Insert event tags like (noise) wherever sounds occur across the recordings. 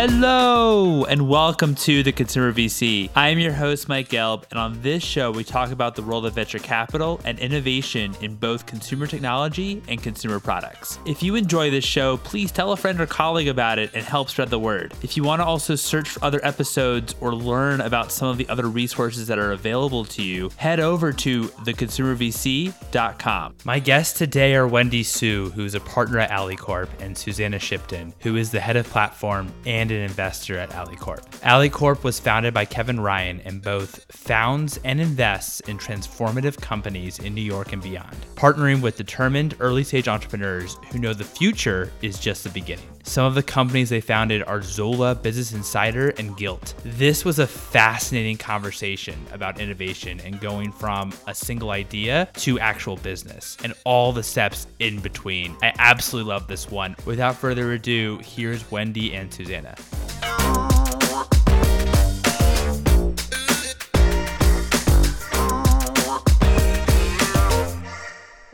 Hello, and welcome to the Consumer VC. I am your host, Mike Gelb, and on this show, we talk about the role of venture capital and innovation in both consumer technology and consumer products. If you enjoy this show, please tell a friend or colleague about it and help spread the word. If you want to also search for other episodes or learn about some of the other resources that are available to you, head over to theconsumervc.com. My guests today are Wendy Tsu, who's a partner at AlleyCorp, and Susannah Shipton, who is the head of platform and an investor at AlleyCorp. AlleyCorp was founded by Kevin Ryan and both founds and invests in transformative companies in New York and beyond, partnering with determined early stage entrepreneurs who know the future is just the beginning. Some of the companies they founded are Zola, Business Insider, and Gilt. This was a fascinating conversation about innovation and going from a single idea to actual business and all the steps in between. I absolutely love this one. Without further ado, here's Wendy and Susannah.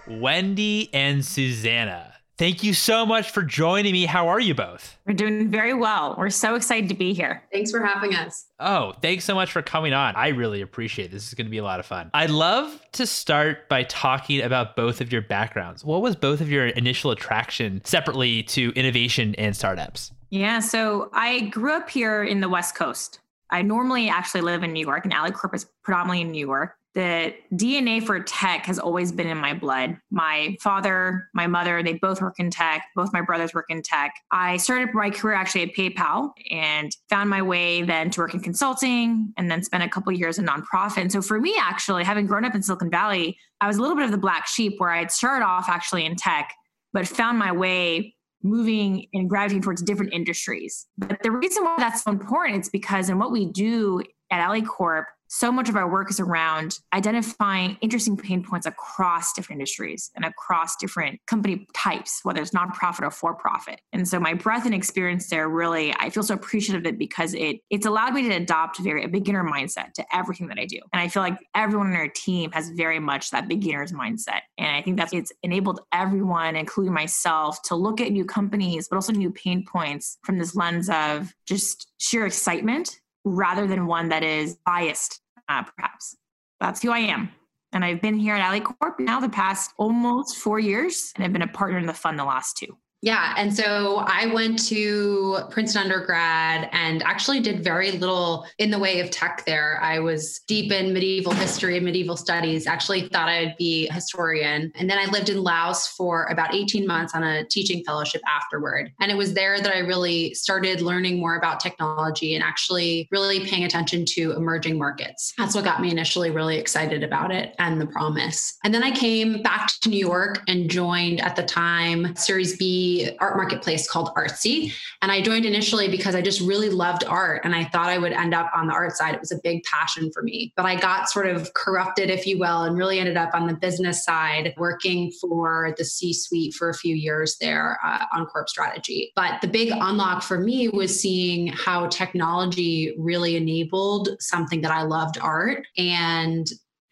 Wendy and Susannah. Thank you so much for joining me. How are you both? We're doing very well. We're so excited to be here. Thanks for having us. Oh, thanks so much for coming on. I really appreciate it. This is going to be a lot of fun. I'd love to start by talking about both of your backgrounds. What was both of your initial attraction separately to innovation and startups? Yeah, so I grew up here in the West Coast. I normally actually live in New York, and AlleyCorp is predominantly in New York the DNA for tech has always been in my blood. My father, my mother, they both work in tech. Both my brothers work in tech. I started my career actually at PayPal and found my way then to work in consulting and then spent a couple years in nonprofit. And so for me, actually, having grown up in Silicon Valley, I was a little bit of the black sheep where I'd started off actually in tech, but found my way moving and gravitating towards different industries. But the reason why that's so important is because in what we do at AlleyCorp, so much of our work is around identifying interesting pain points across different industries and across different company types, whether it's nonprofit or for profit. And so my breadth and experience there really, I feel so appreciative of it because it it's allowed me to adopt very a beginner mindset to everything that I do. And I feel like everyone on our team has very much that beginner's mindset. And I think that it's enabled everyone, including myself, to look at new companies, but also new pain points from this lens of just sheer excitement rather than one that is biased uh, perhaps. That's who I am. And I've been here at AlleyCorp now the past almost four years, and I've been a partner in the fund the last two. Yeah. And so I went to Princeton undergrad and actually did very little in the way of tech there. I was deep in medieval history and medieval studies, actually thought I'd be a historian. And then I lived in Laos for about 18 months on a teaching fellowship afterward. And it was there that I really started learning more about technology and actually really paying attention to emerging markets. That's what got me initially really excited about it and the promise. And then I came back to New York and joined at the time Series B art marketplace called Artsy. And I joined initially because I just really loved art and I thought I would end up on the art side. It was a big passion for me. But I got sort of corrupted, if you will, and really ended up on the business side, working for the C suite for a few years there uh, on corp strategy. But the big unlock for me was seeing how technology really enabled something that I loved art and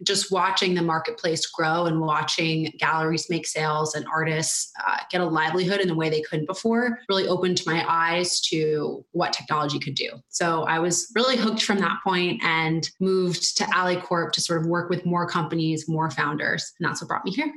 just watching the marketplace grow and watching galleries make sales and artists uh, get a livelihood in the way they couldn't before really opened my eyes to what technology could do. So I was really hooked from that point and moved to AlleyCorp to sort of work with more companies, more founders. And that's what brought me here.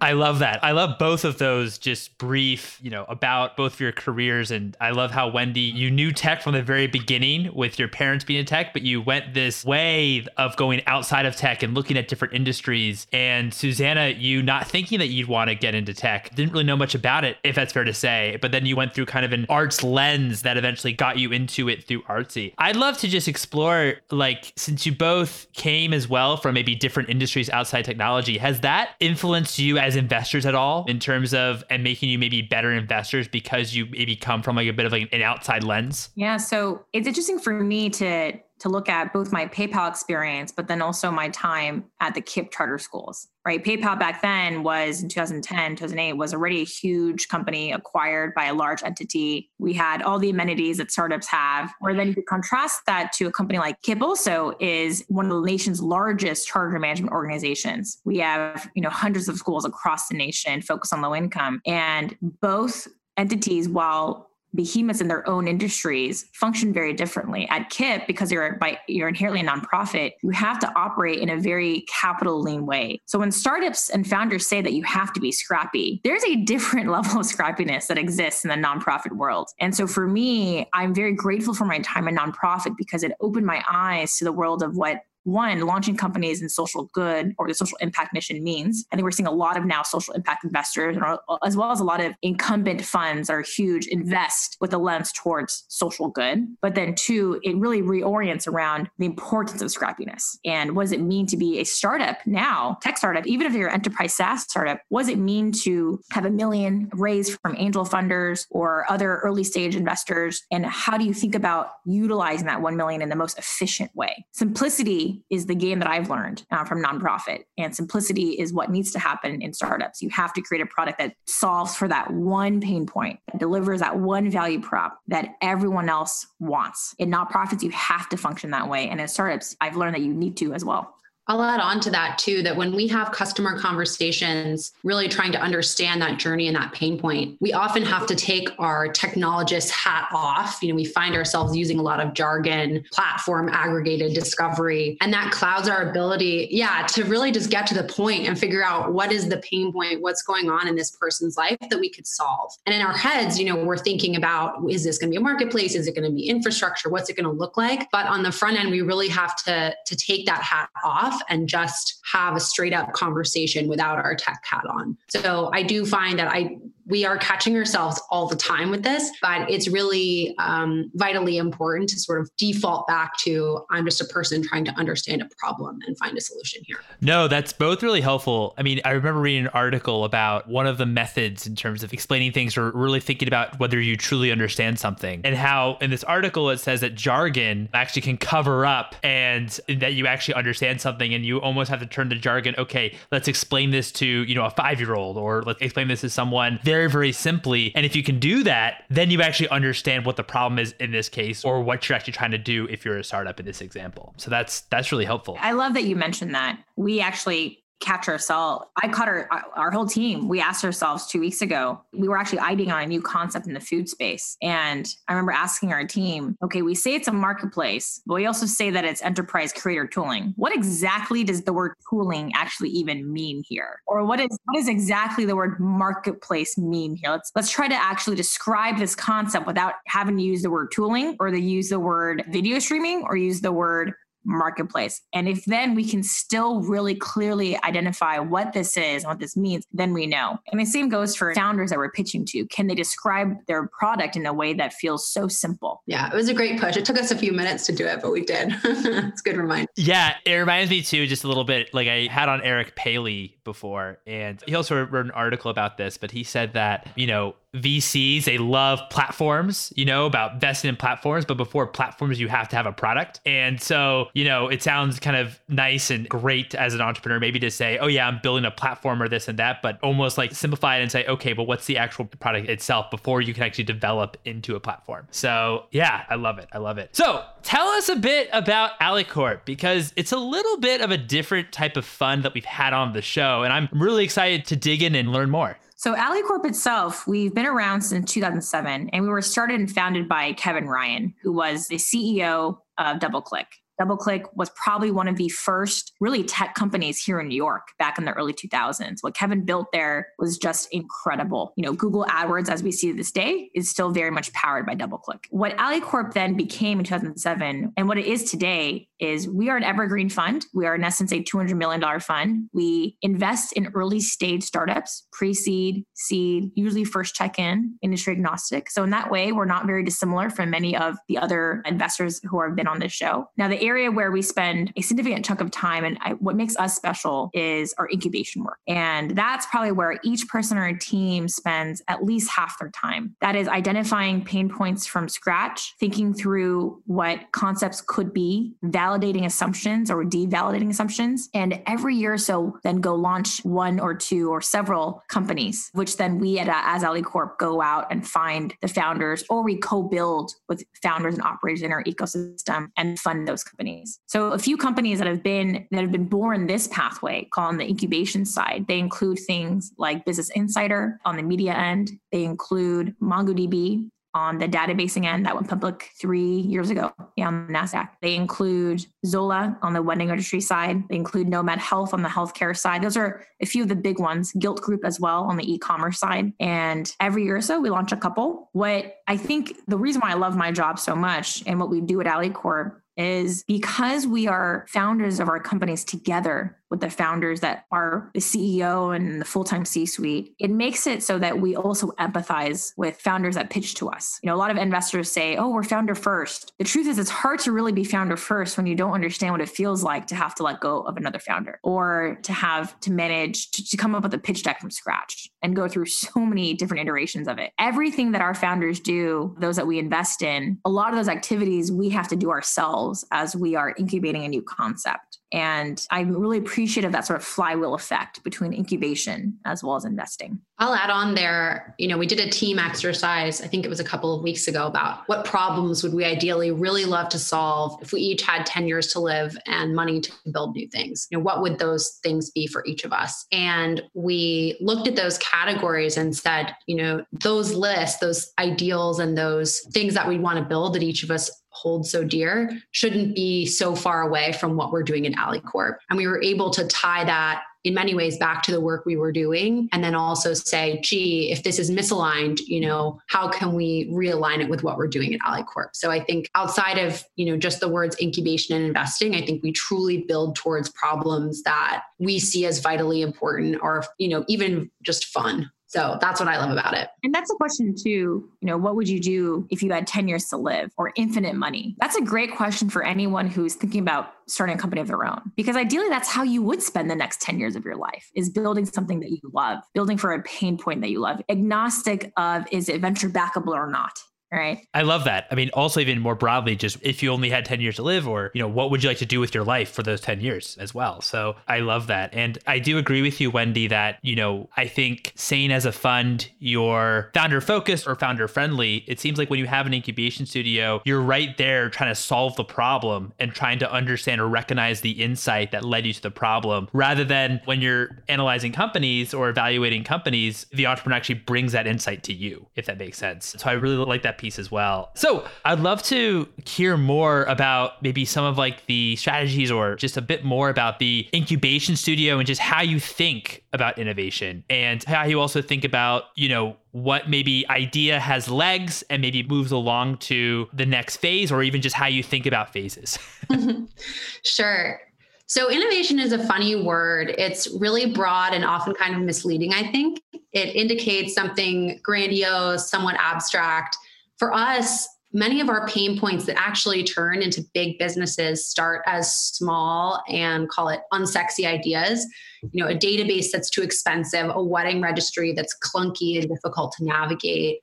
I love that. I love both of those just brief, you know, about both of your careers. And I love how, Wendy, you knew tech from the very beginning with your parents being in tech, but you went this way of going outside of tech and looking at different industries. And Susannah, you not thinking that you'd want to get into tech, didn't really know much about it, if that's fair to say. But then you went through kind of an arts lens that eventually got you into it through Artsy. I'd love to just explore, like, since you both came as well from maybe different industries outside technology, has that influenced you as as investors at all in terms of and making you maybe better investors because you maybe come from like a bit of like an outside lens? Yeah, so it's interesting for me to to look at both my PayPal experience, but then also my time at the KIPP charter schools, right? PayPal back then was in 2010, 2008 was already a huge company acquired by a large entity. We had all the amenities that startups have, or then you could contrast that to a company like KIPP also is one of the nation's largest charter management organizations. We have, you know, hundreds of schools across the nation focused on low income and both entities while behemoths in their own industries function very differently. At KIPP, because you're by you're inherently a nonprofit, you have to operate in a very capital lean way. So when startups and founders say that you have to be scrappy, there's a different (laughs) level of scrappiness that exists in the nonprofit world. And so for me, I'm very grateful for my time in nonprofit because it opened my eyes to the world of what one, launching companies in social good or the social impact mission means. I think we're seeing a lot of now social impact investors, uh, as well as a lot of incumbent funds are huge invest with a lens towards social good. But then two, it really reorients around the importance of scrappiness and what does it mean to be a startup now, tech startup, even if you're an enterprise SaaS startup, what does it mean to have a million raised from angel funders or other early stage investors? And how do you think about utilizing that 1 million in the most efficient way? Simplicity is the game that I've learned uh, from nonprofit. And simplicity is what needs to happen in startups. You have to create a product that solves for that one pain point, that delivers that one value prop that everyone else wants. In nonprofits, you have to function that way. And in startups, I've learned that you need to as well. I'll add on to that too that when we have customer conversations, really trying to understand that journey and that pain point, we often have to take our technologist hat off. You know, we find ourselves using a lot of jargon, platform aggregated discovery, and that clouds our ability, yeah, to really just get to the point and figure out what is the pain point, what's going on in this person's life that we could solve. And in our heads, you know, we're thinking about is this going to be a marketplace? Is it going to be infrastructure? What's it going to look like? But on the front end, we really have to to take that hat off off and just have a straight up conversation without our tech hat on. So I do find that I we are catching ourselves all the time with this, but it's really um, vitally important to sort of default back to I'm just a person trying to understand a problem and find a solution here. No, that's both really helpful. I mean, I remember reading an article about one of the methods in terms of explaining things or really thinking about whether you truly understand something and how in this article it says that jargon actually can cover up and that you actually understand something and you almost have to turn to jargon. Okay, let's explain this to, you know, a five year old or let's explain this to someone very, very simply. And if you can do that, then you actually understand what the problem is in this case or what you're actually trying to do if you're a startup in this example. So that's that's really helpful. I love that you mentioned that. We actually catch ourselves. I caught our our whole team. We asked ourselves two weeks ago. We were actually ideating on a new concept in the food space, and I remember asking our team, "Okay, we say it's a marketplace, but we also say that it's enterprise creator tooling. What exactly does the word tooling actually even mean here? Or what is what does exactly the word marketplace mean here? Let's let's try to actually describe this concept without having to use the word tooling or to use the word video streaming or use the word marketplace. And if then we can still really clearly identify what this is and what this means, then we know. And the same goes for founders that we're pitching to. Can they describe their product in a way that feels so simple? Yeah, it was a great push. It took us a few minutes to do it, but we did. (laughs) it's a good reminder. Yeah, it reminds me too, just a little bit like I had on Eric Paley before, and he also wrote an article about this, but he said that, you know, VCs, they love platforms, you know, about investing in platforms, but before platforms, you have to have a product. And so, you know, it sounds kind of nice and great as an entrepreneur, maybe to say, oh, yeah, I'm building a platform or this and that, but almost like simplify it and say, okay, but what's the actual product itself before you can actually develop into a platform? So, yeah, I love it. I love it. So, tell us a bit about AlleyCorp because it's a little bit of a different type of fun that we've had on the show. And I'm really excited to dig in and learn more. So AlleyCorp itself, we've been around since 2007, and we were started and founded by Kevin Ryan, who was the CEO of DoubleClick. DoubleClick was probably one of the first really tech companies here in New York back in the early 2000s. What Kevin built there was just incredible. You know, Google AdWords, as we see this day, is still very much powered by DoubleClick. What AlleyCorp then became in 2007 and what it is today is we are an evergreen fund. We are in essence a $200 million fund. We invest in early stage startups, pre-seed, seed, usually first check-in, industry agnostic. So in that way, we're not very dissimilar from many of the other investors who have been on this show. Now, the area where we spend a significant chunk of time and I, what makes us special is our incubation work. And that's probably where each person on our team spends at least half their time. That is identifying pain points from scratch, thinking through what concepts could be, validating assumptions or devalidating assumptions. And every year or so, then go launch one or two or several companies, which then we at uh, as AlleyCorp go out and find the founders or we co-build with founders and operators in our ecosystem and fund those companies. So a few companies that have been that have been born this pathway, called on the incubation side, they include things like Business Insider on the media end. They include MongoDB on the databasing end that went public three years ago on NASDAQ. They include Zola on the wedding registry side. They include Nomad Health on the healthcare side. Those are a few of the big ones. Gilt Group as well on the e-commerce side. And every year or so, we launch a couple. What I think the reason why I love my job so much and what we do at AlleyCorp is because we are founders of our companies together with the founders that are the CEO and the full-time C-suite, it makes it so that we also empathize with founders that pitch to us. You know, a lot of investors say, "Oh, we're founder first." The truth is it's hard to really be founder first when you don't understand what it feels like to have to let go of another founder or to have to manage to, to come up with a pitch deck from scratch and go through (laughs) so many different iterations of it. Everything that our founders do, those that we invest in, a lot of those activities we have to do ourselves as we are incubating a new concept. And I'm really appreciative of that sort of flywheel effect between incubation as well as investing. I'll add on there, you know, we did a team exercise, I think it was a couple of weeks ago, about what problems would we ideally really love to solve if we each had 10 years to live and money to build new things. You know, what would those things be for each of us? And we looked at those categories and said, you know, those lists, those ideals and those things that we want to build that each of us hold so dear shouldn't be so far away from what we're doing in AlleyCorp. And we were able to tie that in many ways back to the work we were doing and then also say gee if this is misaligned you know how can we realign it with what we're doing at AlleyCorp so i think outside of you know just the words incubation and investing i think we truly build towards problems that we see as vitally important or you know even just fun so that's what I love about it. And that's a question too, you know, what would you do if you had 10 years to live or infinite money? That's a great question for anyone who's thinking about starting a company of their own. Because ideally that's how you would spend the next 10 years of your life is building something that you love, building for a pain point that you love, agnostic of is it venture backable or not right. I love that. I mean also even more broadly just if you only had 10 years to live or you know what would you like to do with your life for those 10 years as well? So i love that. And i do agree with you wendy that you know i think sane as a fund you're founder focused or founder friendly it seems like when you have an incubation studio you're right there trying to solve the problem and trying to understand or recognize the insight that led you to the problem rather than when you're analyzing companies or evaluating companies the entrepreneur actually brings that insight to you if that makes sense. So i really like that piece as well. So I'd love to hear more about maybe some of like the strategies or just a bit more about the incubation studio and just how you think about innovation and how you also think about, you know, what maybe idea has legs and maybe moves along to the next phase or even just how you think about phases. (laughs) sure. So, innovation is a funny word. It's really broad and often kind of misleading, I think. It indicates something grandiose, somewhat abstract for us, many of our pain points that actually turn into big businesses start as small and call it unsexy ideas. You know, a database that's too expensive, a wedding registry that's clunky and difficult to navigate,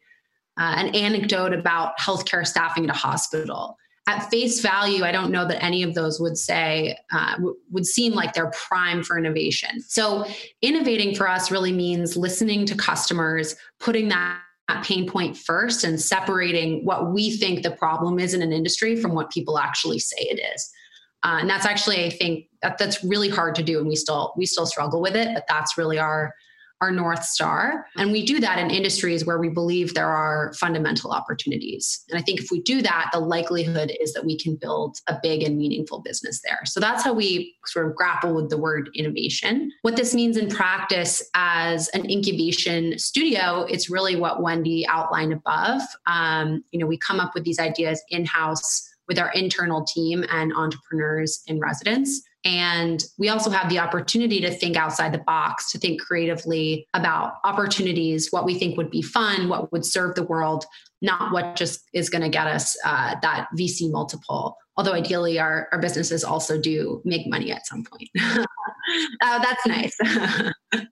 uh, an anecdote about healthcare staffing at a hospital. At face value, I don't know that any of those would say, uh, w- would seem like they're prime for innovation. So, innovating for us really means listening to customers, putting that pain point first and separating what we think the problem is in an industry from what people actually say it is. Uh, and that's actually, I think, that, that's really hard to do, and we still we still struggle with it. But that's really our our North Star. And we do that in industries where we believe there are fundamental opportunities. And I think if we do that, the likelihood is that we can build a big and meaningful business there. So that's how we sort of grapple with the word innovation. What this means in practice as an incubation studio, it's really what Wendy outlined above. Um, you know, we come up with these ideas in house with our internal team and entrepreneurs in residence. And we also have the opportunity to think outside the box, to think creatively about opportunities, what we think would be fun, what would serve the world, not what just is going to get us uh, that VC multiple. Although ideally, our, our businesses also do make money at some point. uh, (laughs) that's nice. (laughs)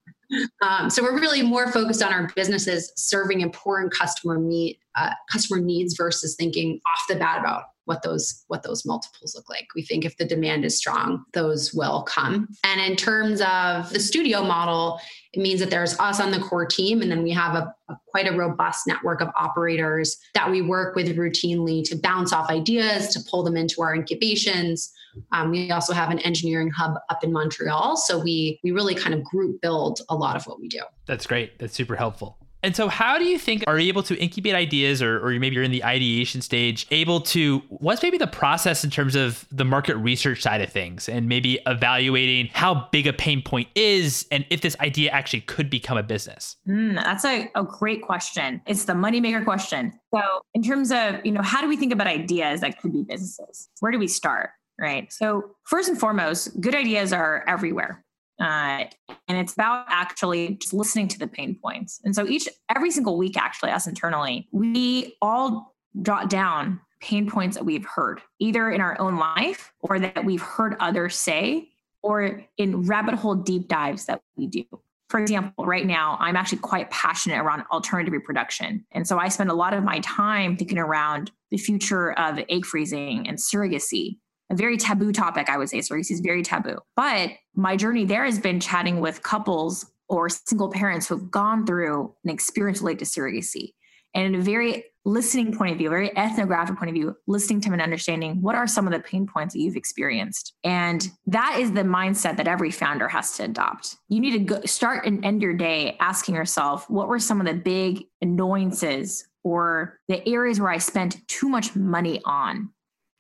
Um, so we're really more focused on our businesses serving important customer meet uh, customer needs versus thinking off the bat about what those what those multiples look like. We think if the demand is strong, those will come. And in terms of the studio model, it means that there's us on the core team, and then we have a, a quite a robust network of operators that we work with routinely to bounce off ideas, to pull them into our incubations. Um, we also have an engineering hub up in Montreal, so we we really kind of group build a lot of what we do. That's great. That's super helpful. And so, how do you think are you able to incubate ideas, or, or maybe you're in the ideation stage, able to what's maybe the process in terms of the market research side of things, and maybe evaluating how big a pain point is, and if this idea actually could become a business? Mm, that's a, a great question. It's the moneymaker question. So, in terms of you know, how do we think about ideas that could be businesses? Where do we start? Right. So, first and foremost, good ideas are everywhere. Uh, and it's about actually just listening to the pain points. And so each every single week, actually, us internally, we all jot down pain points that we've heard, either in our own life or that we've heard others say, or in rabbit hole deep dives that we do. For example, right now, I'm actually quite passionate around alternative reproduction. And so I spend a lot of my time thinking around the future of egg freezing and surrogacy a very taboo topic, I would say. Surrogacy is very taboo. But my journey there has been chatting with couples or single parents who have gone through an experience related to surrogacy. And in a very listening point of view, very ethnographic point of view, listening to them and understanding what are some of the pain points that you've experienced. And that is the mindset that every founder has to adopt. You need to go, start and end your day asking yourself, what were some of the big annoyances or the areas where I spent too much money on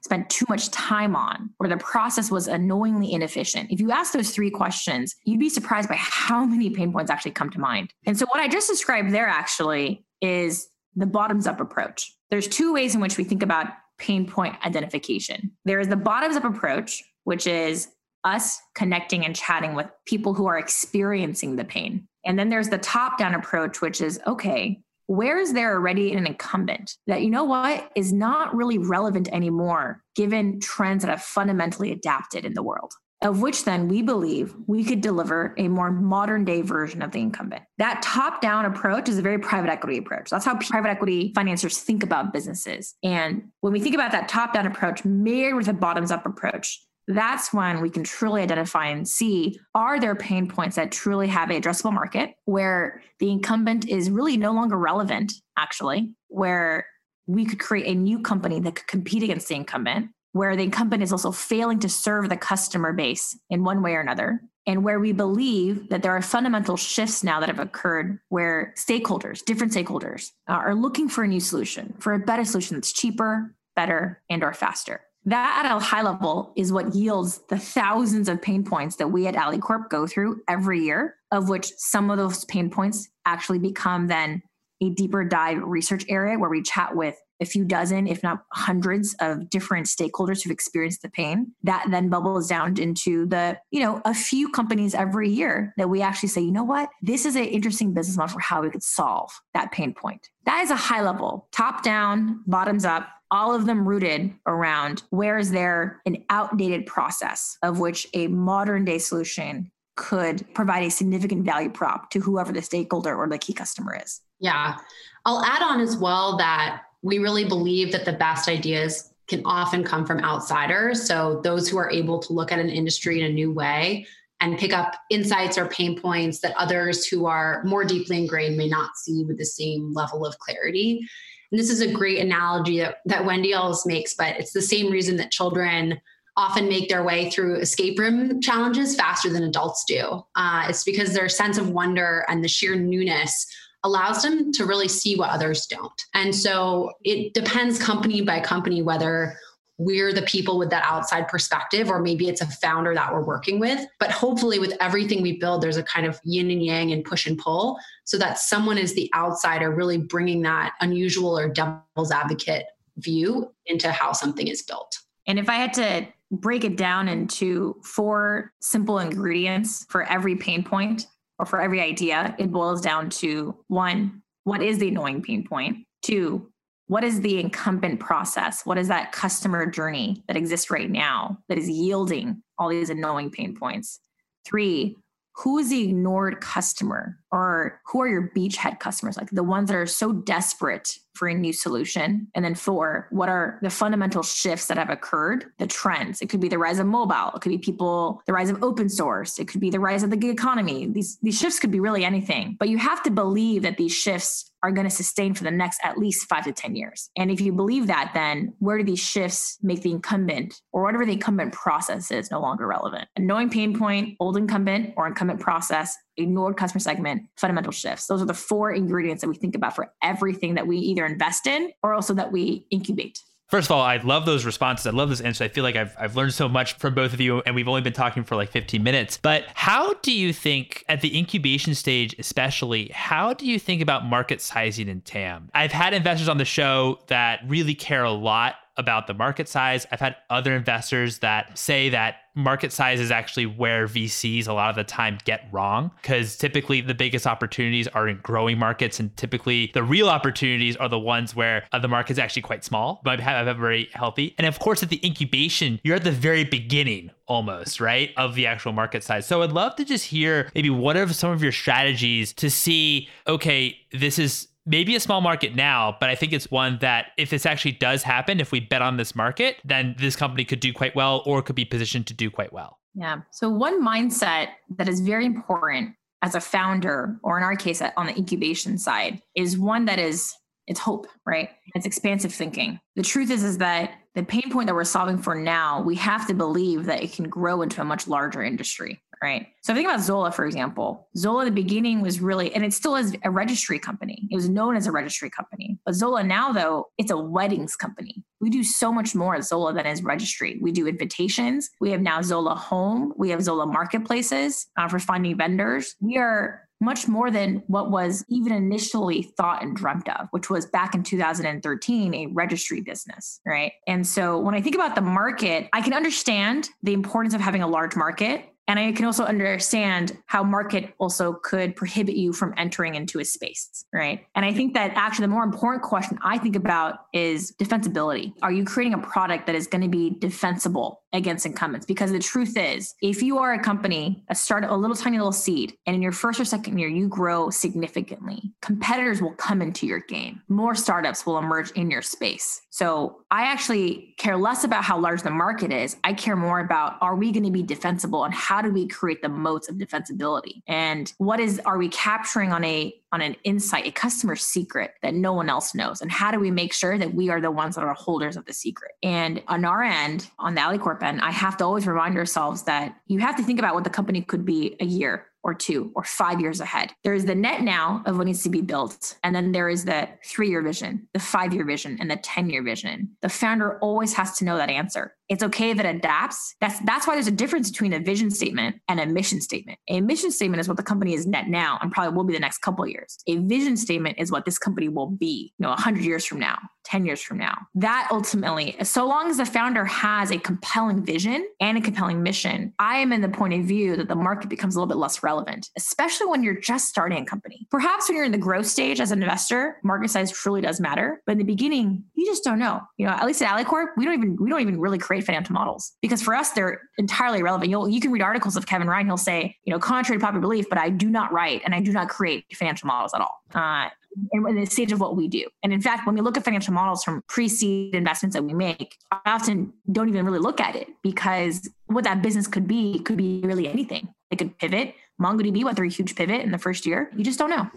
spent too much time on, or the process was annoyingly inefficient. If you ask those three questions, you'd be surprised by how many pain points actually come to mind. And so, what I just described there actually is the bottoms up approach. There's two ways in which we think about pain point identification. There is the bottoms up approach, which is us connecting and chatting with people who are experiencing the pain. And then there's the top down approach, which is okay, where is there already an incumbent that you know what is not really relevant anymore given trends that have fundamentally adapted in the world of which then we believe we could deliver a more modern day version of the incumbent. That top down approach is a very private equity approach. That's how private equity financiers think about businesses. And when we think about that top down approach married with a bottoms up approach, that's when we can truly identify and see are there pain points that truly have a addressable market where the incumbent is really no longer relevant, actually, where we could create a new company that could compete against the incumbent, where the incumbent is also failing to serve the customer base in one way or another, and where we believe that there are fundamental shifts now that have occurred where stakeholders, different stakeholders, uh, are looking for a new solution, for a better solution that's cheaper, better, and or faster that at a high level is what yields the thousands of pain points that we at AlleyCorp go through every year, of which some of those pain points actually become then a deeper dive research area where we chat with a few dozen, if not hundreds of different stakeholders who've experienced the pain. That then bubbles down into the, you know, a few companies every year that we actually say, you know what, this is an interesting business model for how we could solve that pain point. That is a high level, top down, bottoms up all of them rooted around where is there an outdated process of which a modern day solution could provide a significant value prop to whoever the stakeholder or the key customer is. Yeah. I'll add on as well that we really believe that the best ideas can often come from outsiders. So those who are able to look at an industry in a new way and pick up insights or pain points that others who are more deeply ingrained may not see with the same level of clarity. And this is a great analogy that, that Wendy always makes, but it's the same reason that children often make their way through escape room challenges faster than adults do. Uh, it's because their sense of wonder and the sheer newness allows them to really see what others don't. And so it depends company by company whether we're the people with that outside perspective, or maybe it's a founder that we're working with. But hopefully, with everything we build, there's a kind of yin and yang and push and pull so that someone is the outsider really bringing that unusual or devil's advocate view into how something is built. And if I had to break it down into four simple ingredients for every pain point or for every idea, it boils down to one, what is the annoying pain point? Two, what is the incumbent process? What is that customer journey that exists right now that is yielding all these annoying pain points? Three, who is the ignored customer or who are your beachhead customers? Like the ones that are so desperate for a new solution. And then four what are the fundamental shifts that have occurred? The trends. It could be the rise of mobile. It could be people the rise of open source. It could be the rise of the gig economy. These these shifts could be really anything. But you have to believe that these shifts are going to sustain for the next at least five to 10 years. And if you believe that, then where do these shifts make the incumbent or whatever the incumbent process is no longer relevant? A knowing pain point, old incumbent or incumbent process, ignored customer segment, fundamental shifts. Those are the four ingredients that we think about for everything that we either invest in or also that we incubate. First of all, I love those responses. I love this answer. I feel like I've, I've learned so much from both of you, and we've only been talking for like 15 minutes. But how do you think, at the incubation stage especially, how do you think about market sizing and TAM? I've had investors on the show that really care a lot about the market size. I've had other investors that say that market size is actually where VCs a lot of the time get wrong because typically the biggest opportunities are in growing markets and typically the real opportunities are the ones where uh, the market is actually quite small but have very healthy and of course at the incubation you're at the very beginning almost right of the actual market size so i'd love to just hear maybe what are some of your strategies to see okay this is maybe a small market now, but I think it's one that if this actually does happen, if we bet on this market, then this company could do quite well or could be positioned to do quite well. Yeah. So, one mindset that is very important as a founder, or in our case, on the incubation side, is one that is it's hope, right? It's expansive thinking. The truth is, is that the pain point that we're solving for now, we have to believe that it can grow into a much larger industry right? So think about Zola, for example. Zola, the beginning was really, and it still is a registry company. It was known as a registry company. But Zola now, though, it's a weddings company. We do so much more at Zola than is registry. We do invitations. We have now Zola Home. We have Zola Marketplaces uh, for finding vendors. We are much more than what was even initially thought and dreamt of, which was back in 2013, a registry business, right? And so when I think about the market, I can understand the importance of having a large market and I can also understand how market also could prohibit you from entering into a space, right? And I think that actually the more important question I think about is defensibility. Are you creating a product that is going to be defensible against incumbents? Because the truth is, if you are a company, a start a little tiny little seed, and in your first or second year you grow significantly, competitors will come into your game. More startups will emerge in your space. So I actually care less about how large the market is. I care more about are we going to be defensible and how do we create the moats of defensibility? And what is are we capturing on a on an insight, a customer secret that no one else knows? And how do we make sure that we are the ones that are holders of the secret? And on our end, on the AlleyCorp end, I have to always remind ourselves that you have to think about what the company could be a year or two or five years ahead. There is the net now of what needs to be built. And then there is the three year vision, the five year vision, and the 10 year vision. The founder always has to know that answer. It's okay if it adapts. That's that's why there's a difference between a vision statement and a mission statement. A mission statement is what the company is net now and probably will be the next couple years. A vision statement is what this company will be, you know, 100 years from now, 10 years from now. That ultimately, so long as the founder has a compelling vision and a compelling mission, I am in the point of view that the market becomes a little bit less relevant, especially when you're just starting a company. Perhaps when you're in the growth stage as an investor, market size truly does matter, but in the beginning, you just don't know. You know, at least at AlleyCorp, we don't even we don't even really create financial models because for us they're entirely irrelevant. You'll you can read articles of Kevin Ryan. He'll say, you know, contrary to popular belief, but I do not write and I do not create financial models at all. Uh, in the stage of what we do. And in fact, when we look at financial models from pre-seed investments that we make, I often don't even really look at it because what that business could be could be really anything. It could pivot. MongoDB went through a huge pivot in the first year. You just don't know.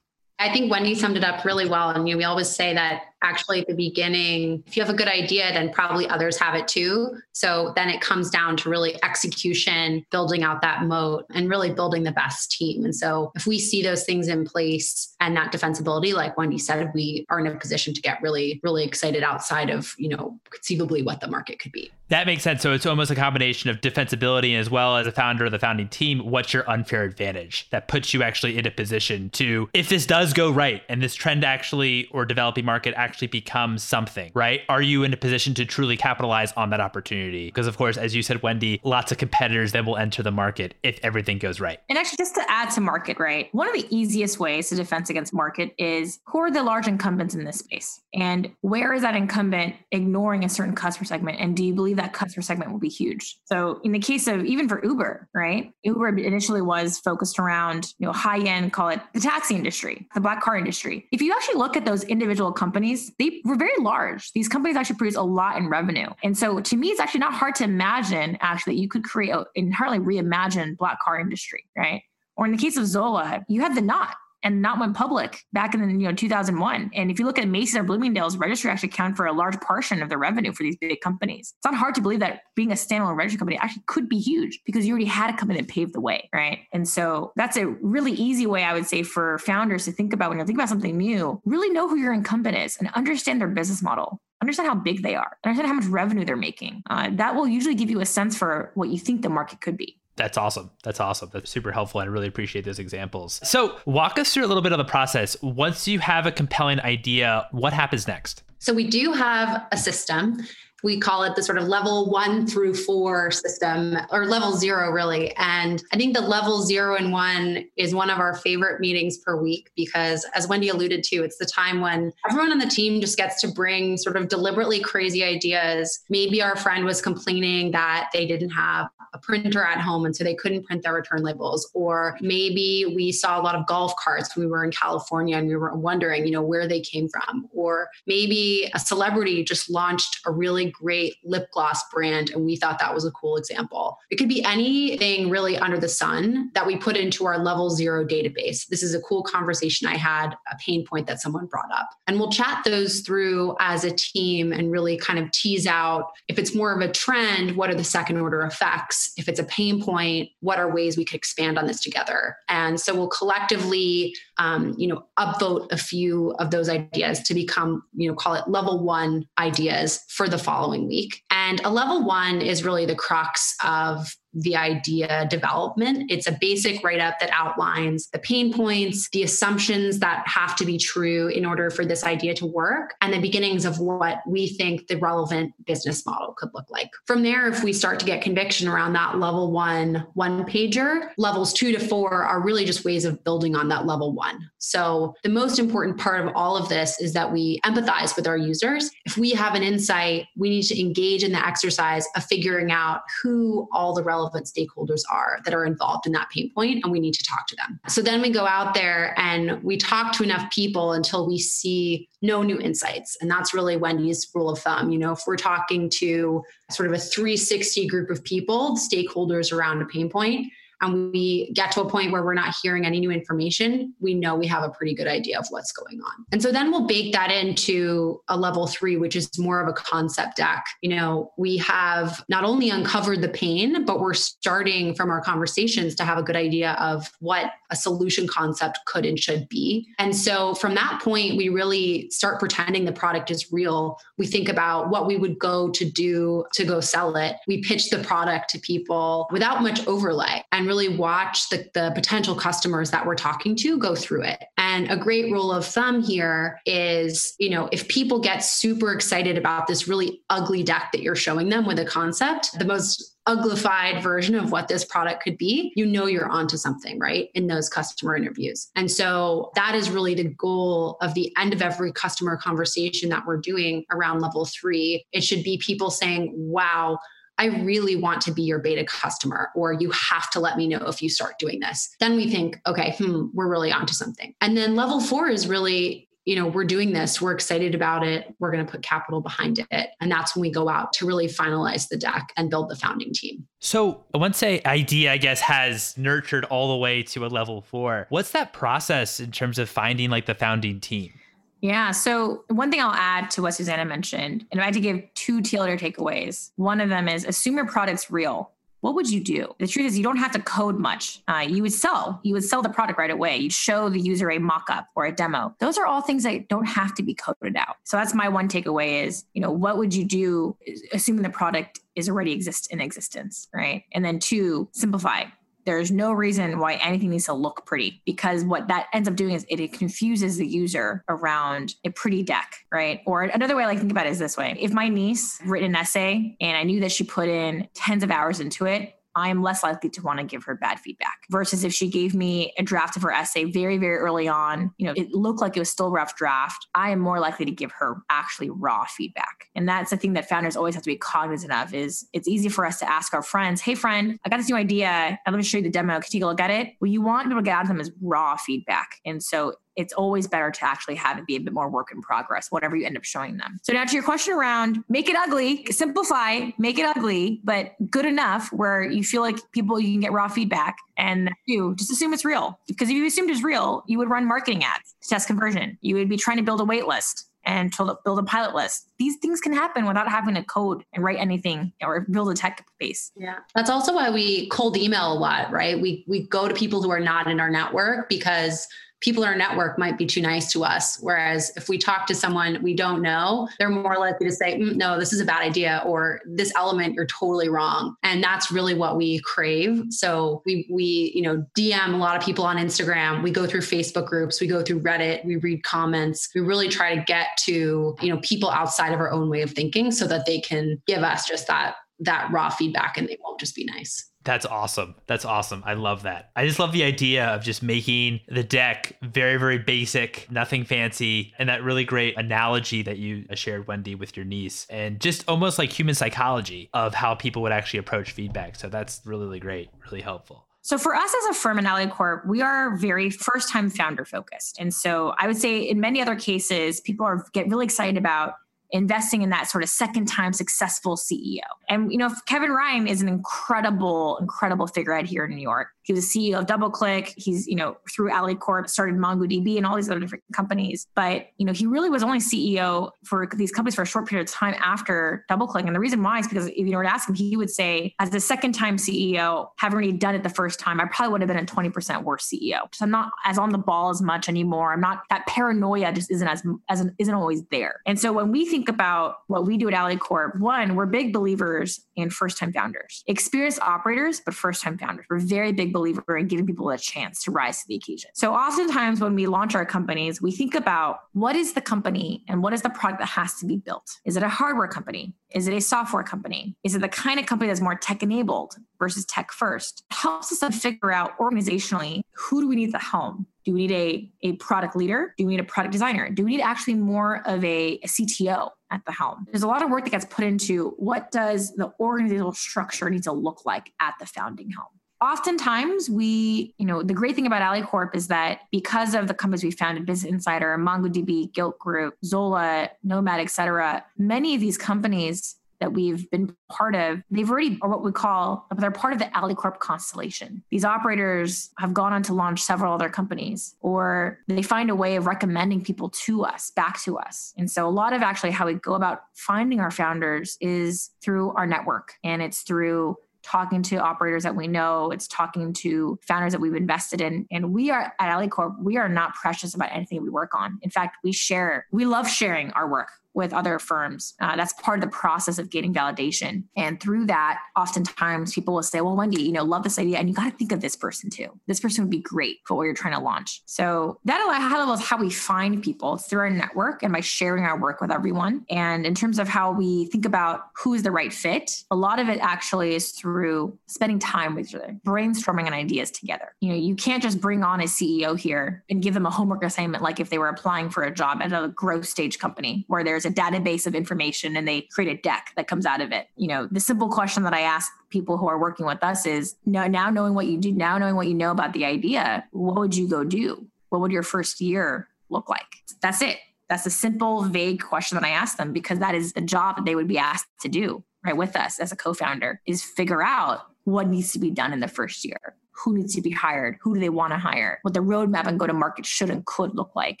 I think Wendy summed it up really well. And you know, we always say that actually at the beginning, if you have a good idea, then probably others have it too. So then it comes down to really execution, building out that moat, and really building the best team. And so if we see those things in place and that defensibility, like Wendy said, we are in a position to get really, really excited outside of, you know, conceivably what the market could be. That makes sense. So it's almost a combination of defensibility as well as a founder of the founding team. What's your unfair advantage that puts you actually in a position to, if this does go right and this trend actually or developing market actually becomes something, right? Are you in a position to truly capitalize on that opportunity? Because, of course, as you said, Wendy, lots of competitors then will enter the market if everything goes right. And actually, just to add to market, right? One of the easiest ways to defense against market is who are the large incumbents in this space? And where is that incumbent ignoring a certain customer segment? And do you believe that customer segment will be huge? So in the case of even for Uber, right? Uber initially was focused around, you know, high end, call it the taxi industry, the black car industry. If you actually look at those individual companies, they were very large. These companies actually produce a lot in revenue. And so to me, it's actually not hard to imagine actually that you could create an entirely reimagined black car industry, right? Or in the case of Zola, you had the Knot and Knot went public back in you know 2001. And if you look at Macy's or Bloomingdale's, registry actually account for a large portion of the revenue for these big companies. It's not hard to believe that being a standalone registry company actually could be huge because you already had a company that paved the way, right? And so that's a really easy way I would say for founders to think about when you're thinking about something new. Really know who your incumbent is and understand their business model understand how big they are, understand how much revenue they're making. Uh, that will usually give you a sense for what you think the market could be. That's awesome. That's awesome. That's super helpful. I really appreciate those examples. So, walk us through a little bit of the process. Once you have a compelling idea, what happens next? So, we do have a system we call it the sort of level one through four system or level zero really and i think the level zero and one is one of our favorite meetings per week because as wendy alluded to it's the time when everyone on the team just gets to bring sort of deliberately crazy ideas maybe our friend was complaining that they didn't have a printer at home and so they couldn't print their return labels. Or maybe we saw a lot of golf carts when we were in california and we were wondering you know where they came from. Or maybe a celebrity just launched a really great lip gloss brand and we thought that was a cool example. It could be anything really under the sun that we put into our level zero database. This is a cool conversation i had a pain point that someone brought up. And we'll chat those through as a team and really kind of tease out if it's more of a trend what are the second order effects if it's a pain point, what are ways we could expand on this together? And so we'll collectively, um, you know, upvote a few of those ideas to become, you know, call it level one ideas for the following week. And a level one is really the crux of the idea development. It's a basic write up that outlines the pain points, the assumptions that have to be true in order for this idea to work, and the beginnings of what we think the relevant business model could look like. From there, if we start to get conviction around that level one, one pager, levels two to four are really just ways of building on that level one. So the most important part of all of this is that we empathize with our users. If we have an insight, we need to engage in the exercise of figuring out who all the relevant relevant stakeholders are that are involved in that pain point and we need to talk to them. So then we go out there and we talk to enough people until we see no new insights. And that's really Wendy's rule of thumb. You know, if we're talking to sort of a 360 group of people, stakeholders around a pain point, and we get to a point where we're not hearing any new information, we know we have a pretty good idea of what's going on. And so then we'll bake that into a level three, which is more of a concept deck. You know, we have not only uncovered the pain, but we're starting from our conversations to have a good idea of what a solution concept could and should be. And so from that point, we really start pretending the product is real. We think about what we would go to do to go sell it. We pitch the product to people without much overlay and really watch the, the potential customers that we're talking to go through it. And a great rule of thumb here is, you know, if people get super excited about this really ugly deck that you're showing them with a concept, the most uglified version of what this product could be, you know you're onto something, right? In those customer interviews. And so that is really the goal of the end of every customer conversation that we're doing around level three. It should be people saying, wow, I really want to be your beta customer, or you have to let me know if you start doing this. Then we think, okay, hmm, we're really onto something. And then level four is really you know, we're doing this, we're excited about it, we're going to put capital behind it. And that's when we go out to really finalize the deck and build the founding team. So, once a idea, I guess, has nurtured all the way to a level four, what's that process in terms of finding like the founding team? Yeah. So one thing I'll add to what Susannah mentioned, and I had to give two tailor takeaways. One of them is assume your product's real. What would you do? The truth is, you don't have to code much. Uh, you would sell. You would sell the product right away. You'd show the user a mock-up or a demo. Those are all things that don't have to be coded out. So that's my one takeaway: is you know what would you do, assuming the product is already exist in existence, right? And then two, simplify there's no reason why anything needs to look pretty because what that ends up doing is it, it, confuses the user around a pretty deck, right? Or another way I like to think about it is this way. If my niece written an essay and I knew that she put in tens of hours into it, I'm less likely to want to give her bad feedback versus if she gave me a draft of her essay very, very early on, you know, it looked like it was still rough draft. I am more likely to give her actually raw feedback. And that's the thing that founders always have to be cognizant of is it's easy for us to ask our friends, Hey friend, I got this new idea. I'm going to show you the demo. Can you take a look at it? What you want people to get out of them is raw feedback. And so it's always better to actually have it be a bit more work in progress, whatever you end up showing them. So now to your question around make it ugly, simplify, make it ugly, but good enough where you feel like people you can get raw feedback and you just assume it's real. Because if you assumed it's real, you would run marketing ads test conversion. You would be trying to build a wait list and to build a pilot list. These things can happen without having to code and write anything or build a tech base. Yeah. That's also why we cold email a lot, right? We we go to people who are not in our network because people in our network might be too nice to us. Whereas if we talk to someone we don't know, they're more likely to say, mm, no, this is a bad idea, or this element, you're totally wrong. And that's really what we crave. So we, we, you know, DM a lot of people on Instagram. We go through Facebook groups, we go through Reddit, we read comments. We really try to get to, you know, people outside of our own way of thinking so that they can give us just that that raw feedback and they won't just be nice. That's awesome. That's awesome. I love that. I just love the idea of just making the deck very, very basic, nothing fancy, and that really great analogy that you shared, Wendy, with your niece, and just almost like human psychology of how people would actually approach feedback. So that's really, really great, really helpful. So for us as a firm in AlleyCorp, we are very first time founder focused. And so I would say in many other cases, people are get really excited about investing in that sort of second time successful CEO. And you know, Kevin Ryan is an incredible, incredible figurehead here in New York. He was CEO of DoubleClick. He's, you know, through AlleyCorp started MongoDB and all these other different companies. But, you know, he really was only CEO for these companies for a short period of time after DoubleClick. And the reason why is because if you were to ask him, he would say, as the second time CEO, having already done it the first time, I probably would have been a 20% worse CEO. So I'm not as on the ball as much anymore. I'm not that paranoia just isn't as, as isn't always there. And so when we think about what we do at AlleyCorp, one, we're big believers in first time founders, experienced operators, but first time founders. We're very big believer in giving people a chance to rise to the occasion. So oftentimes when we launch our companies, we think about what is the company and what is the product that has to be built? Is it a hardware company? Is it a software company? Is it the kind of company that's more tech enabled versus tech first? It helps us to figure out organizationally who do we need the helm? Do we need a, a product leader? Do we need a product designer? Do we need actually more of a, a CTO at the helm? There's a lot of work that gets put into what does the organizational structure need to look like at the founding helm oftentimes we, you know, the great thing about AlleyCorp is that because of the companies we founded, Business Insider, MongoDB, Gilt Group, Zola, Nomad, et cetera, many of these companies that we've been part of, they've already, or what we call, they're part of the AlleyCorp constellation. These operators have gone on to launch several other companies, or they find a way of recommending people to us, back to us. And so a lot of actually how we go about finding our founders is through our network and it's through talking to operators that we know, it's talking to founders that we've invested in. And we are at AlleyCorp, we are not precious about anything we work on. In fact, we share, we love sharing our work with other firms. Uh, that's part of the process of gaining validation. And through that, oftentimes people will say, well, Wendy, you know, love this idea. And you got to think of this person too. This person would be great for what you're trying to launch. So that high level is how we find people through our network and by sharing our work with everyone. And in terms of how we think about who is the right fit, a lot of it actually is through spending time with each other, brainstorming on ideas together. You know, you can't just bring on a CEO here and give them a homework assignment like if they were applying for a job at a growth stage company where there's there's a database of information and they create a deck that comes out of it. You know, the simple question that I ask people who are working with us is now, now knowing what you do, now knowing what you know about the idea, what would you go do? What would your first year look like? That's it. That's a simple, vague question that I ask them because that is a job that they would be asked to do right with us as a co-founder is figure out what needs to be done in the first year who needs to be hired who do they want to hire what the roadmap and go to market should and could look like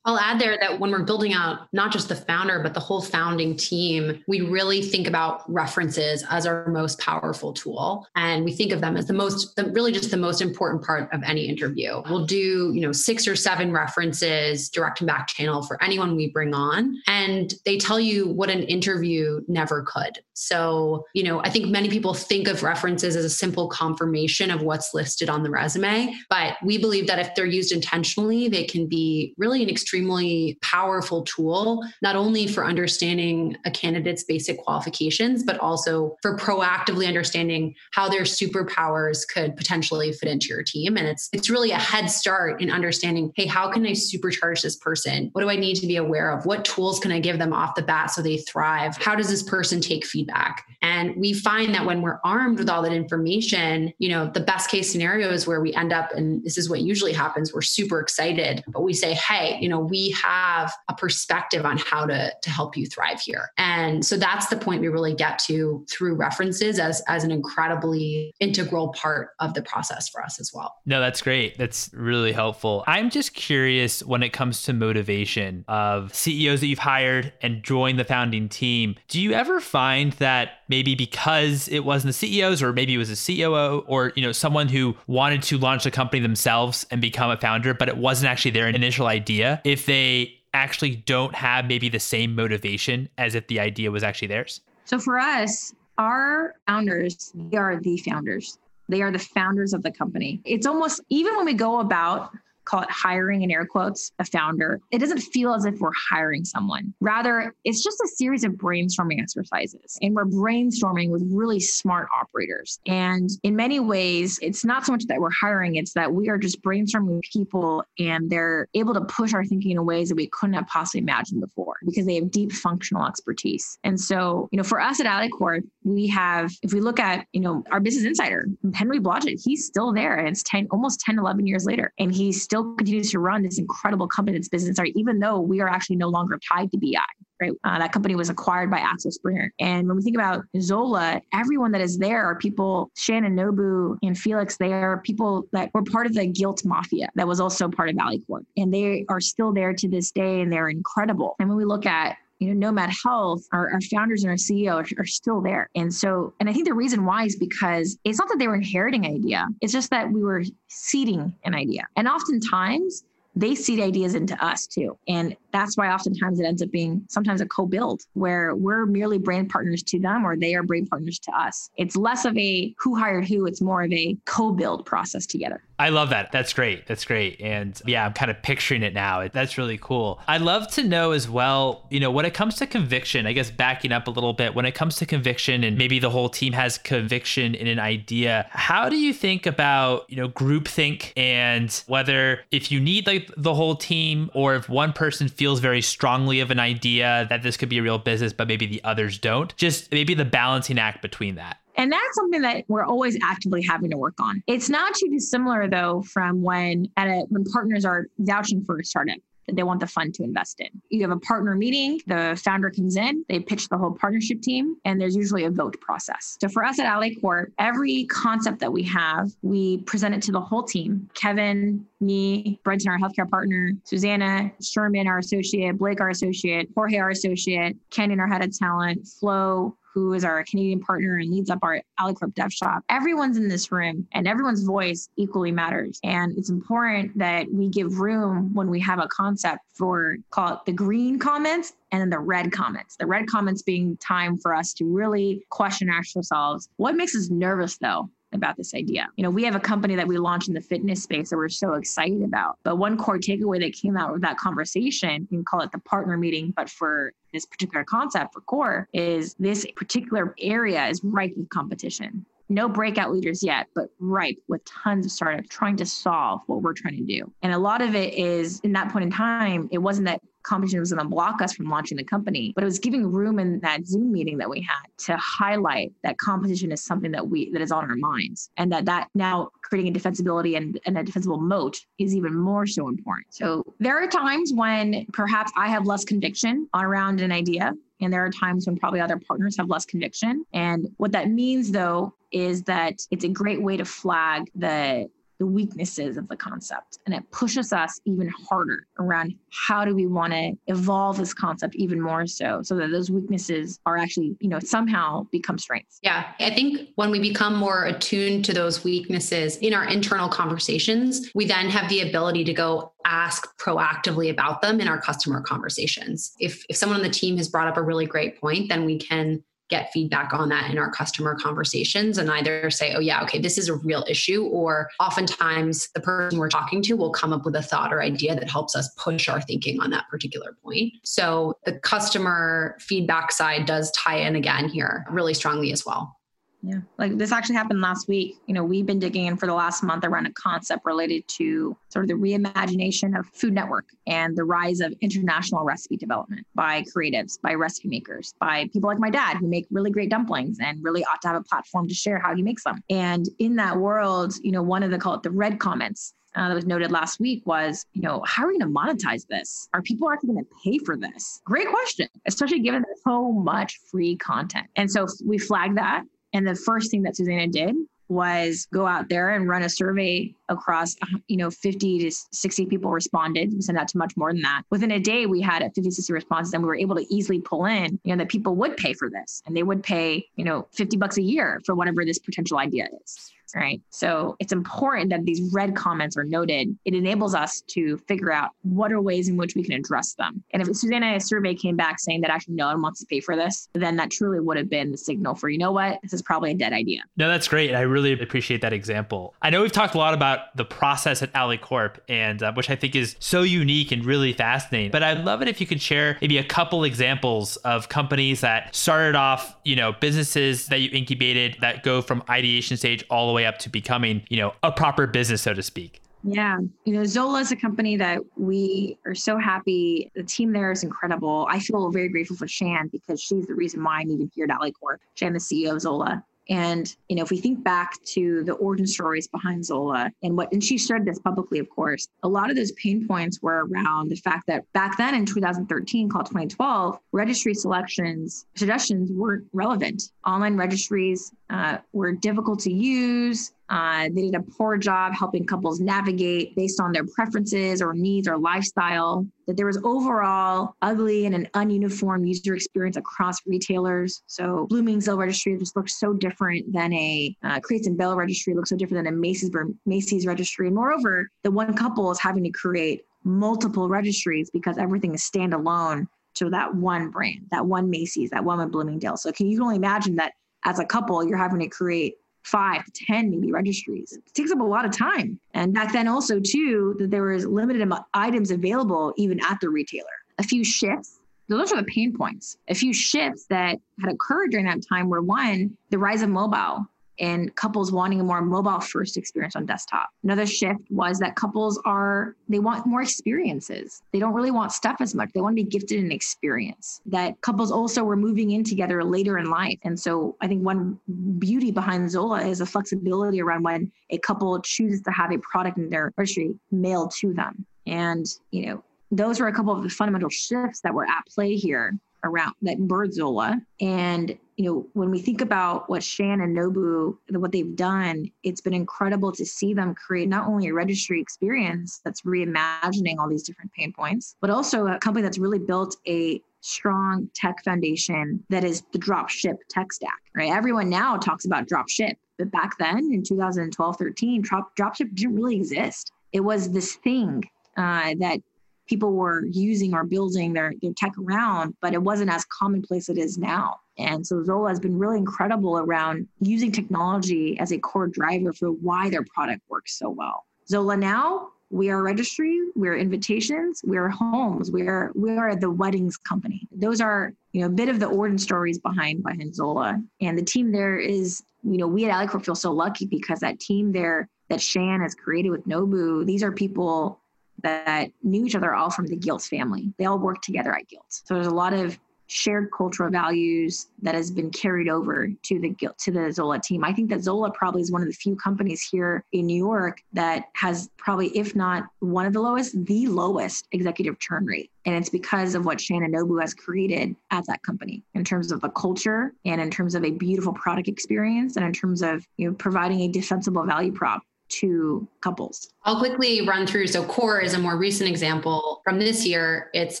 I'll add there that when we're building out not just the founder, but the whole founding team, we really think about references as our most powerful tool. And we think of them as the most, really just the most important part of any interview. We'll do, you know, six or seven references, direct and back channel for anyone we bring on. And they tell you what an interview never could. So, you know, I think many people think of references as a simple confirmation of what's listed on the resume. But we believe that if they're used intentionally, they can be really an extreme extremely powerful tool, not only for understanding a candidate's basic qualifications, but also for proactively understanding how their superpowers could potentially fit into your team. And it's it's really a head start in understanding, hey, how can I supercharge this person? What do I need to be aware of? What tools can I give them off the bat so they thrive? How does this person take feedback? And we find that when we're armed with all that information, you know, the best case scenario is where we end up, and this is what usually happens, we're super excited, but we say, hey, you know, we have a perspective on how to, to help you thrive here. And so that's the point we really get to through references as, as an incredibly integral part of the process for us as well. No, that's great. That's really helpful. I'm just curious when it comes to motivation of CEOs that you've hired and joined the founding team. Do you ever find that maybe because it wasn't the CEOs or maybe it was a COO or you know someone who wanted to launch a company themselves and become a founder but it wasn't actually their initial idea if they actually don't have maybe the same motivation as if the idea was actually theirs? So for us, our founders, they are the founders. They are the founders of the company. It's almost even when we go about call it hiring in air quotes, a founder, it doesn't feel as if we're hiring someone. Rather, it's just a series of brainstorming exercises. And we're brainstorming with really smart operators. And in many ways, it's not so much that we're hiring, it's that we are just brainstorming people and they're able to push our thinking in ways that we couldn't have possibly imagined before because they have deep functional expertise. And so, you know, for us at AlleyCorp, we have, if we look at, you know, our business insider, Henry Blodget, he's still there and it's 10, almost 10, 11 years later. And he's still still continues to run this incredible company business sorry, even though we are actually no longer tied to BI. Right. Uh, that company was acquired by Axel Springer. And when we think about Zola, everyone that is there are people, Shan and Nobu and Felix, they are people that were part of the Gilt Mafia that was also part of AlleyCorp. And they are still there to this day and they're incredible. And when we look at you know, Nomad Health, our, our founders and our CEO are, are, still there. And so, and I think the reason why is because it's not that they were inheriting an idea, it's just that we were seeding an idea. And oftentimes, they seed ideas into us too. And that's why oftentimes it ends up being sometimes a co-build where we're merely brand partners to them or they are brand partners to us. It's less of a who hired who, it's more of a co-build process together. I love that. That's great. That's great. And yeah, I'm kind of picturing it now. That's really cool. I'd love to know as well, you know, when it comes to conviction, I guess backing up a little bit, when it comes to conviction and maybe the whole team has conviction in an idea, how do you think about, you know, groupthink and whether if you need like the whole team or if one person feels very strongly of an idea that this could be a real business, but maybe the others don't, just maybe the balancing act between that. And that's something that we're always actively having to work on. It's not too dissimilar though from when at a, when partners are vouching for a startup they want the fund to invest in. You have a partner meeting, the founder comes in, they pitch the whole partnership team, and there's usually a vote process. So for us at AlleyCorp, every concept that we have, we present it to the whole team. Kevin, me, Brenton, our healthcare partner, Susannah, Sherman, our associate, Blake, our associate, Jorge, our associate, Kenyon, our head of talent, Flo, who is our Canadian partner and leads up our AlleyCorp Dev Shop. Everyone's in this room and everyone's voice equally matters. And it's important that we give room when we have a concept for call it the green comments and then the red comments. The red comments being time for us to really question ourselves. What makes us nervous though? About this idea. You know, we have a company that we launched in the fitness space that we're so excited about. But one core takeaway that came out of that conversation, you can call it the partner meeting, but for this particular concept for core, is this particular area is ripe with competition no breakout leaders yet, but ripe with tons of startups trying to solve what we're trying to do. And a lot of it is in that point in time, it wasn't that competition was going to block us from launching the company, but it was giving room in that Zoom meeting that we had to highlight that competition is something that we that is on our minds, and that that now creating a defensibility and, and a defensible moat is even more so important. So there are times when perhaps I have less conviction around an idea and there are times when probably other partners have less conviction. And what that means, though, is that it's a great way to flag the the weaknesses of the concept and it pushes us even harder around how do we want to evolve this concept even more so so that those weaknesses are actually you know somehow become strengths. Yeah i think when we become more attuned to those weaknesses in our internal conversations we then have the ability to go ask proactively about them in our customer conversations. If if someone on the team has brought up a really great point then we can get feedback on that in our customer conversations and either say, oh, yeah, okay, this is a real issue. Or oftentimes the person we're talking to will come up with a thought or idea that helps us push our thinking on that particular point. So the customer feedback side does tie in again here really strongly as well. Yeah. Like this actually happened last week. You know, we've been digging in for the last month around a concept related to sort of the reimagination of Food Network and the rise of international recipe development by creatives, by recipe makers, by people like my dad who make really great dumplings and really ought to have a platform to share how he makes them. And in that world, you know, one of the call it the red comments uh, that was noted last week was, you know, how are we going to monetize this? Are people actually going to pay for this? Great question, especially given so much free content. And so we flagged that and the first thing that Susannah did was go out there and run a survey across you know 50 to 60 people responded. We sent out to much more than that. Within a day we had 50 60 responses and we were able to easily pull in you know that people would pay for this and they would pay you know 50 bucks a year for whatever this potential idea is right? So it's important that these red comments are noted. It enables us to figure out what are ways in which we can address them. And if Susannah's survey came back saying that actually no one wants to pay for this, then that truly would have been the signal for, you know what, this is probably a dead idea. No, that's great. I really appreciate that example. I know we've talked a lot about the process at AlleyCorp, and uh, which I think is so unique and really fascinating. But I'd love it if you could share maybe a couple examples of companies that started off, you know, businesses that you incubated that go from ideation stage all the way up to becoming, you know, a proper business, so to speak? Yeah. You know, Zola is a company that we are so happy. The team there is incredible. I feel very grateful for Shan because she's the reason why I'm even here at AlleyCorp. Shan, the CEO of Zola. And you know, if we think back to the origin stories behind Zola and what, and she shared this publicly, of course, a lot of those pain points were around the fact that back then in 2013, called 2012, registry selections suggestions weren't relevant. Online registries uh, were difficult to use. Uh, they did a poor job helping couples navigate based on their preferences or needs or lifestyle. That there was overall ugly and an ununiform user experience across retailers. So Bloomingdale registry just looks so different than a uh, and Bell registry looks so different than a Macy's Macy's registry. And moreover, the one couple is having to create multiple registries because everything is standalone to that one brand, that one Macy's, that one Bloomingdale. So can you only imagine that as a couple, you're having to create five to 10 maybe registries. It takes up a lot of time. And back then also too, that there was limited items available even at the retailer. A few shifts, those are the pain points. A few shifts that had occurred during that time were one, the rise of mobile and couples wanting a more mobile first experience on desktop. Another shift was that couples are, they want more experiences. They don't really want stuff as much. They want to be gifted an experience. That couples also were moving in together later in life. And so I think one beauty behind Zola is the flexibility around when a couple chooses to have a product in their registry mailed to them. And, you know, those were a couple of the fundamental shifts that were at play here around that bird Zola. And you know, when we think about what Shan and Nobu, what they've done, it's been incredible to see them create not only a registry experience that's reimagining all these different pain points, but also a company that's really built a strong tech foundation that is the drop ship tech stack, right? Everyone now talks about drop ship, but back then in 2012, 13, drop, drop ship didn't really exist. It was this thing uh, that people were using or building their, their tech around, but it wasn't as commonplace as it is now. And so Zola has been really incredible around using technology as a core driver for why their product works so well. Zola now, we are registry, we're invitations, we're homes, we are we are the weddings company. Those are you know a bit of the origin stories behind behind Zola. And the team there is, you know, we at AlleyCorp feel so lucky because that team there that Shan has created with Nobu, these are people that knew each other all from the Gilt family. They all worked together at Gilt. So there's a lot of shared cultural values that has been carried over to the to the Zola team. I think that Zola probably is one of the few companies here in New York that has probably, if not one of the lowest, the lowest executive churn rate. And it's because of what Shan and Nobu has created at that company in terms of the culture and in terms of a beautiful product experience and in terms of you know providing a defensible value prop to couples? I'll quickly run through. So, Core is a more recent example from this year. It's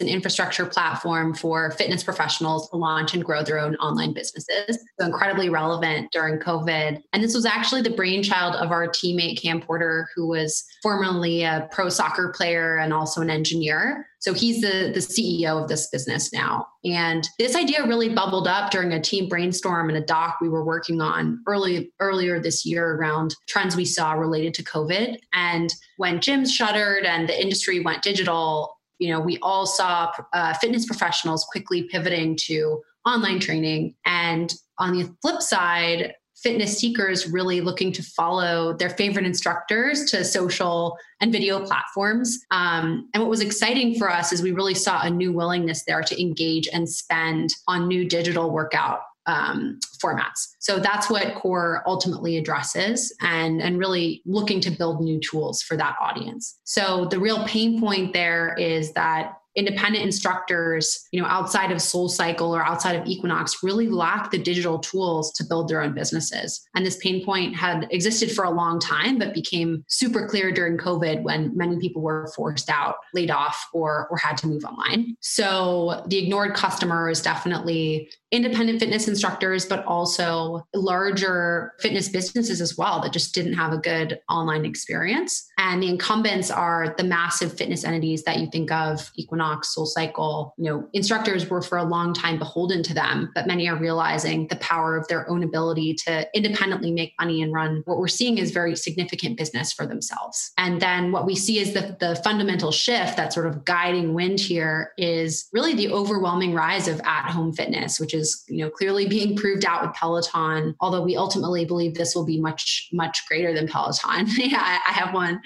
an infrastructure platform for fitness professionals to launch and grow their own online businesses. So, incredibly relevant during COVID. And this was actually the brainchild of our teammate, Cam Porter, who was formerly a pro soccer player and also an engineer. So he's the, the CEO of this business now. And this idea really bubbled up during a team brainstorm and a doc we were working on early earlier this year around trends we saw related to COVID. And when gyms shuttered and the industry went digital, you know, we all saw uh, fitness professionals quickly pivoting to online training. And on the flip side, fitness seekers really looking to follow their favorite instructors to social and video platforms. Um, and what was exciting for us is we really saw a new willingness there to engage and spend on new digital workout um, formats. So that's what Core ultimately addresses and, and really looking to build new tools for that audience. So the real pain point there is that independent instructors, you know, outside of SoulCycle or outside of Equinox really lack the digital tools to build their own businesses. And this pain point had existed for a long time, but became super clear during COVID when many people were forced out, laid off, or, or had to move online. So the ignored customer is definitely independent fitness instructors, but also larger fitness businesses as well that just didn't have a good online experience. And the incumbents are the massive fitness entities that you think of Equinox, SoulCycle. You know, instructors were for a long time beholden to them, but many are realizing the power of their own ability to independently make money and run what we're seeing is very significant business for themselves. And then what we see is the, the fundamental shift that sort of guiding wind here is really the overwhelming rise of at home fitness, which is you know clearly being proved out with Peloton. Although we ultimately believe this will be much much greater than Peloton. (laughs) yeah, I have one.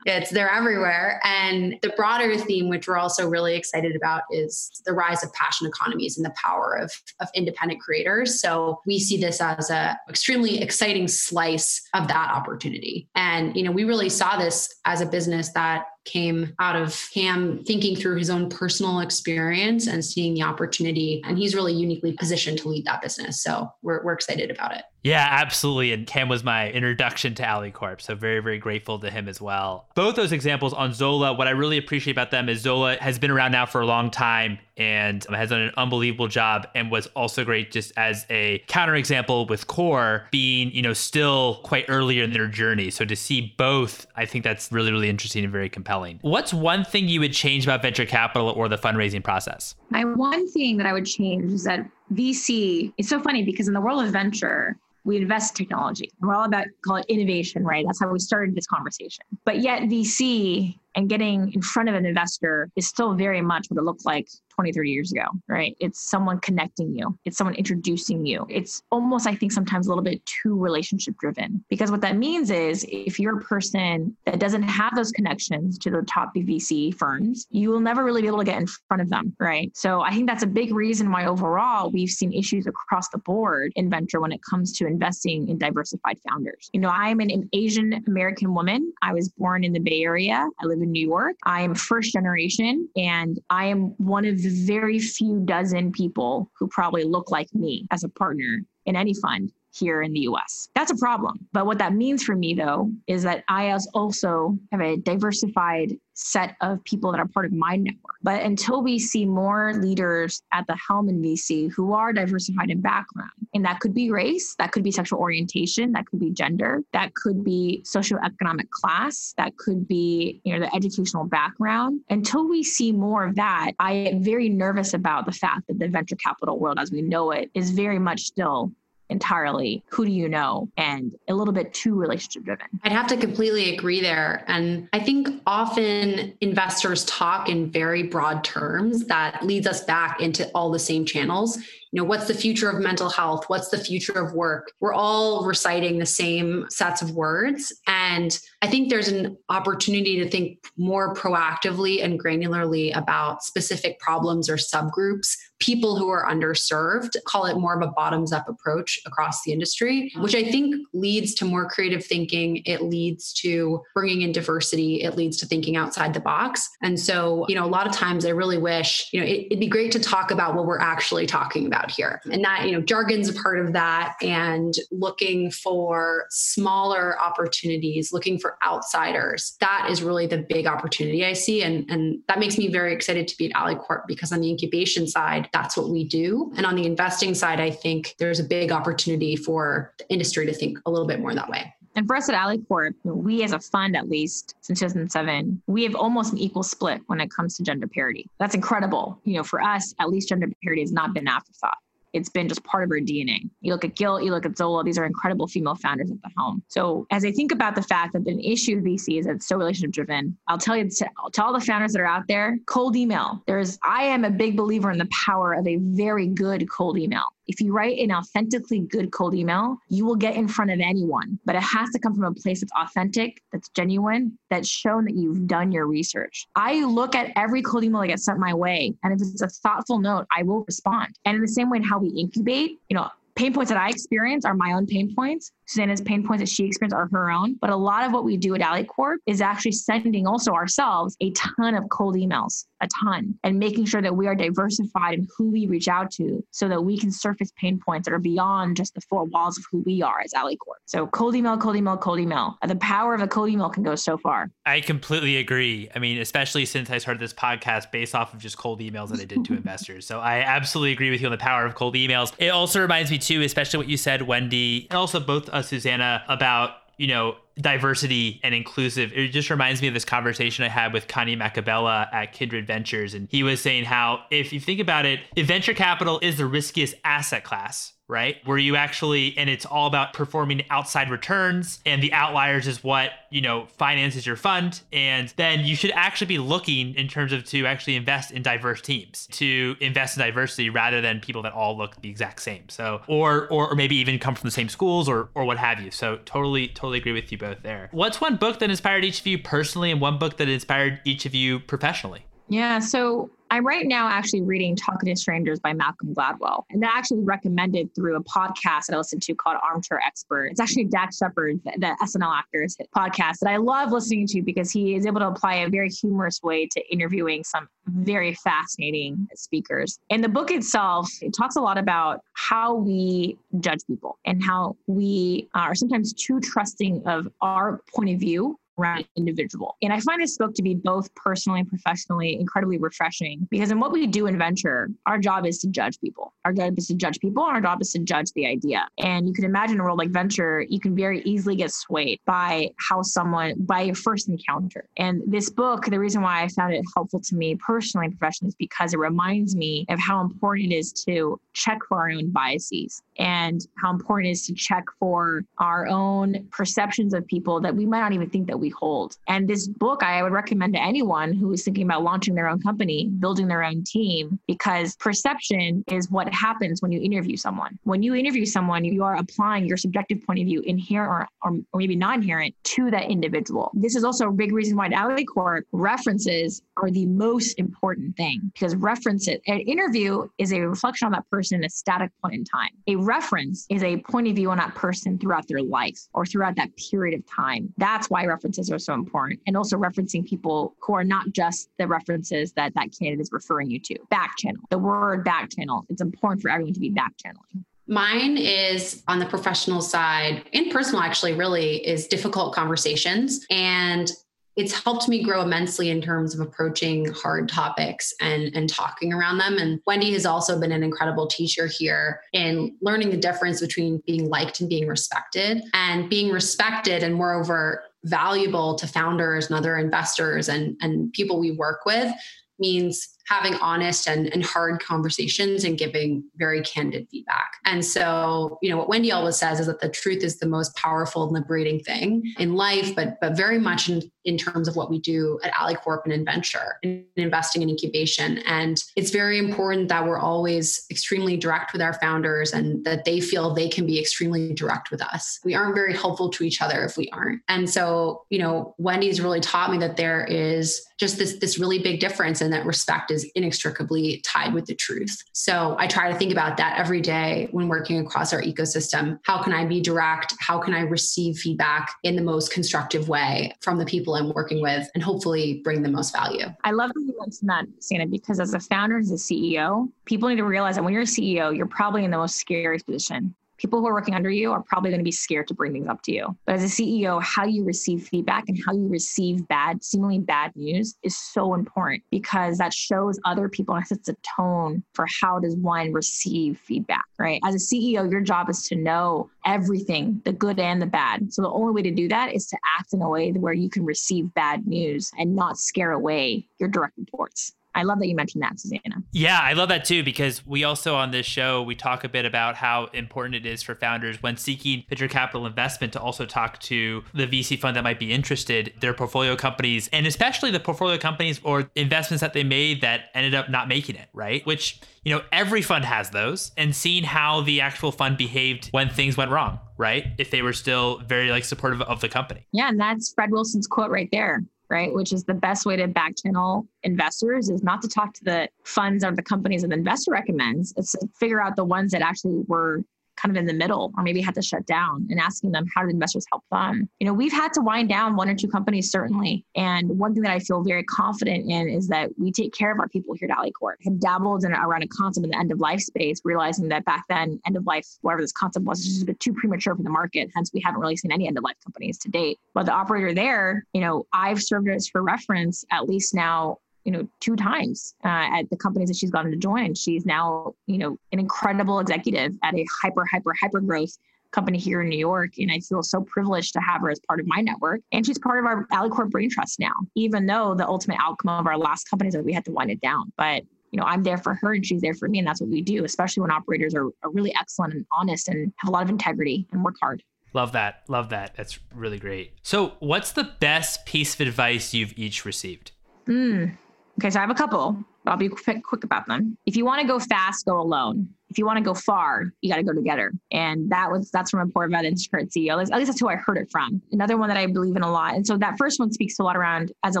It's they're everywhere. And the broader theme, which we're also really excited about, is the rise of passion economies and the power of of independent creators. So we see this as a extremely exciting slice of that opportunity. And you know we really saw this as a business that came out of Cam thinking through his own personal experience and seeing the opportunity. And he's really uniquely positioned to lead that business. So we're, we're excited about it. Yeah, absolutely. And Cam was my introduction to AlleyCorp. So very, very grateful to him as well. Both those examples on Zola, what I really appreciate about them is Zola has been around now for a long time and has done an unbelievable job and was also great just as a counterexample with Core being, you know, still quite earlier in their journey. So to see both, I think that's really, really interesting and very compelling. What's one thing you would change about venture capital or the fundraising process? My one thing that I would change is that VC, it's so funny because in the world of venture, we invest in technology. We're all about call it innovation, right? That's how we started this conversation. But yet VC and getting in front of an investor is still very much what it looked like 20, 30 years ago, right? It's someone connecting you, it's someone introducing you. It's almost, I think, sometimes a little bit too relationship driven. Because what that means is if you're a person that doesn't have those connections to the top VC firms, you will never really be able to get in front of them, right? So I think that's a big reason why overall we've seen issues across the board in venture when it comes to investing in diversified founders. You know, I'm an Asian American woman. I was born in the Bay Area. I live in New York. I am first generation and I am one of the very few dozen people who probably look like me as a partner in any fund here in the US. That's a problem. But what that means for me, though, is that I also have a diversified set of people that are part of my network. But until we see more leaders at the helm in VC who are diversified in background, and that could be race, that could be sexual orientation, that could be gender, that could be socioeconomic class, that could be you know the educational background. Until we see more of that, I am very nervous about the fact that the venture capital world as we know it is very much still entirely who do you know and a little bit too relationship driven. I'd have to completely agree there. And I think often investors talk in very broad terms that leads us back into all the same channels you know what's the future of mental health? What's the future of work? We're all reciting the same sets of words. And i think there's an opportunity to think more proactively and granularly about specific problems or subgroups. People who are underserved call it more of a bottoms up approach across the industry which i think leads to more creative thinking. It leads to bringing in diversity. It leads to thinking outside the box. And so you know a lot of times i really wish you know it, it'd be great to talk about what we're actually talking about out here. And that, you know, jargon's a part of that and looking for smaller opportunities, looking for outsiders. That is really the big opportunity I see. And, and that makes me very excited to be at AlleyCorp because on the incubation side, that's what we do. And on the investing side, I think there's a big opportunity for the industry to think a little bit more that way. And for us at AlleyCorp, we as a fund, at least since 2007, we have almost an equal split when it comes to gender parity. That's incredible. You know, for us, at least gender parity has not been an afterthought it's been just part of our DNA. You look at Gilt, you look at Zola, these are incredible female founders at the helm. So as I think about the fact that an issue of VC is that it's so relationship driven, I'll tell you to, to all the founders that are out there, cold email. There's I am a big believer in the power of a very good cold email. If you write an authentically good cold email, you will get in front of anyone, but it has to come from a place that's authentic, that's genuine, that's shown that you've done your research. I look at every cold email that gets sent my way, and if it's a thoughtful note, I will respond. And in the same way, in how we incubate, you know, pain points that I experience are my own pain points. Susannah's pain points that she experienced are her own. But a lot of what we do at AlleyCorp is actually sending also ourselves a ton of cold emails, a ton, and making sure that we are diversified in who we reach out to so that we can surface pain points that are beyond just the four walls of who we are as AlleyCorp. So cold email, cold email, cold email. Uh, the power of a cold email can go so far. I completely agree. I mean, especially since I started this podcast based off of just cold emails that I did to (laughs) investors. So I absolutely agree with you on the power of cold emails. It also reminds me too, especially what you said, Wendy, and also both uh, Susannah about you know diversity and inclusive. It just reminds me of this conversation I had with Kanyi Maqubela at Kindred Ventures, and he was saying how if you think about it, if venture capital is the riskiest asset class right? Where you actually, and it's all about performing outside returns, and the outliers is what, you know, finances your fund. And then you should actually be looking in terms of to actually invest in diverse teams, to invest in diversity rather than people that all look the exact same. So, or, or, or maybe even come from the same schools or, or what have you. So, totally, totally agree with you both there. What's one book that inspired each of you personally and one book that inspired each of you professionally? Yeah. So I'm right now actually reading Talking to Strangers by Malcolm Gladwell. And that actually recommended through a podcast that I listened to called Armchair Expert. It's actually Dax Shepard, the, the SNL actors podcast that I love listening to because he is able to apply a very humorous way to interviewing some very fascinating speakers. And the book itself, it talks a lot about how we judge people and how we are sometimes too trusting of our point of view around individual. And I find this book to be both personally and professionally incredibly refreshing because in what we do in venture, our job is to judge people. Our job is to judge people, our job is to judge the idea. And you can imagine a world like venture, you can very easily get swayed by how someone, by your first encounter. And this book, the reason why I found it helpful to me personally and professionally is because it reminds me of how important it is to check for our own biases and how important it is to check for our own perceptions of people that we might not even think that we hold. And this book, I would recommend to anyone who is thinking about launching their own company, building their own team, because perception is what happens when you interview someone. When you interview someone, you are applying your subjective point of view, inherent or, or, maybe non inherent, to that individual. This is also a big reason why at Corp references are the most important thing because references, an interview is a reflection on that person in a static point in time. A reference is a point of view on that person throughout their life or throughout that period of time. That's why references references are so important and also referencing people who are not just the references that that candidate is referring you to. Back channel, the word back channel. It's important for everyone to be back channeling. Mine is on the professional side and personal, actually, really is difficult conversations. And it's helped me grow immensely in terms of approaching hard topics and, and talking around them. And Wendy has also been an incredible teacher here in learning the difference between being liked and being respected. And being respected, and moreover, valuable to founders and other investors and, and people we work with means having honest and, and hard conversations and giving very candid feedback. And so, you know, what Wendy always says is that the truth is the most powerful and liberating thing in life, but but very much in, in terms of what we do at AlleyCorp and venture, in investing in incubation. And it's very important that we're always extremely direct with our founders and that they feel they can be extremely direct with us. We aren't very helpful to each other if we aren't. And so, you know, Wendy's really taught me that there is just this this really big difference and that respect is is inextricably tied with the truth. So I try to think about that every day when working across our ecosystem. How can I be direct? How can I receive feedback in the most constructive way from the people I'm working with and hopefully bring the most value? I love that you mentioned that, Santa, because as a founder, as a CEO, people need to realize that when you're a CEO, you're probably in the most scary position People who are working under you are probably going to be scared to bring things up to you. But as a CEO, how you receive feedback and how you receive bad, seemingly bad news is so important because that shows other people and sets a tone for how does one receive feedback, right? As a CEO, your job is to know everything, the good and the bad. So the only way to do that is to act in a way where you can receive bad news and not scare away your direct reports. I love that you mentioned that, Susannah. Yeah, I love that too because we also on this show we talk a bit about how important it is for founders when seeking venture capital investment to also talk to the VC fund that might be interested, their portfolio companies, and especially the portfolio companies or investments that they made that ended up not making it, right? Which you know every fund has those, and seeing how the actual fund behaved when things went wrong, right? If they were still very like supportive of the company. Yeah, and that's Fred Wilson's quote right there right? Which is the best way to back channel investors is not to talk to the funds or the companies that the investor recommends. It's to figure out the ones that actually were kind of in the middle or maybe had to shut down and asking them how did investors help them? You know we've had to wind down one or two companies certainly. And one thing that i feel very confident in is that we take care of our people here at AlleyCorp have dabbled in around a concept in the end of life space realizing that back then end of life whatever this concept was just a bit too premature for the market. Hence we haven't really seen any end of life companies to date. But the operator there you know i've served as for reference at least now you know, two times uh, at the companies that she's gotten to join. She's now, you know, an incredible executive at a hyper, hyper, hyper growth company here in New York. And I feel so privileged to have her as part of my network. And she's part of our AlleyCorp Brain Trust now, even though the ultimate outcome of our last companies that we had to wind it down. But you know, I'm there for her and she's there for me. And that's what we do, especially when operators are, are really excellent and honest and have a lot of integrity and work hard. Love that. Love that. That's really great. So, what's the best piece of advice you've each received? Mm, Okay, so I have a couple. I'll be quick, quick about them. If you want to go fast, go alone if you want to go far, you got to go together. And that was that's from a Port Evans current CEO. At least that's who I heard it from. Another one that I believe in a lot. And so that first one speaks a lot around as a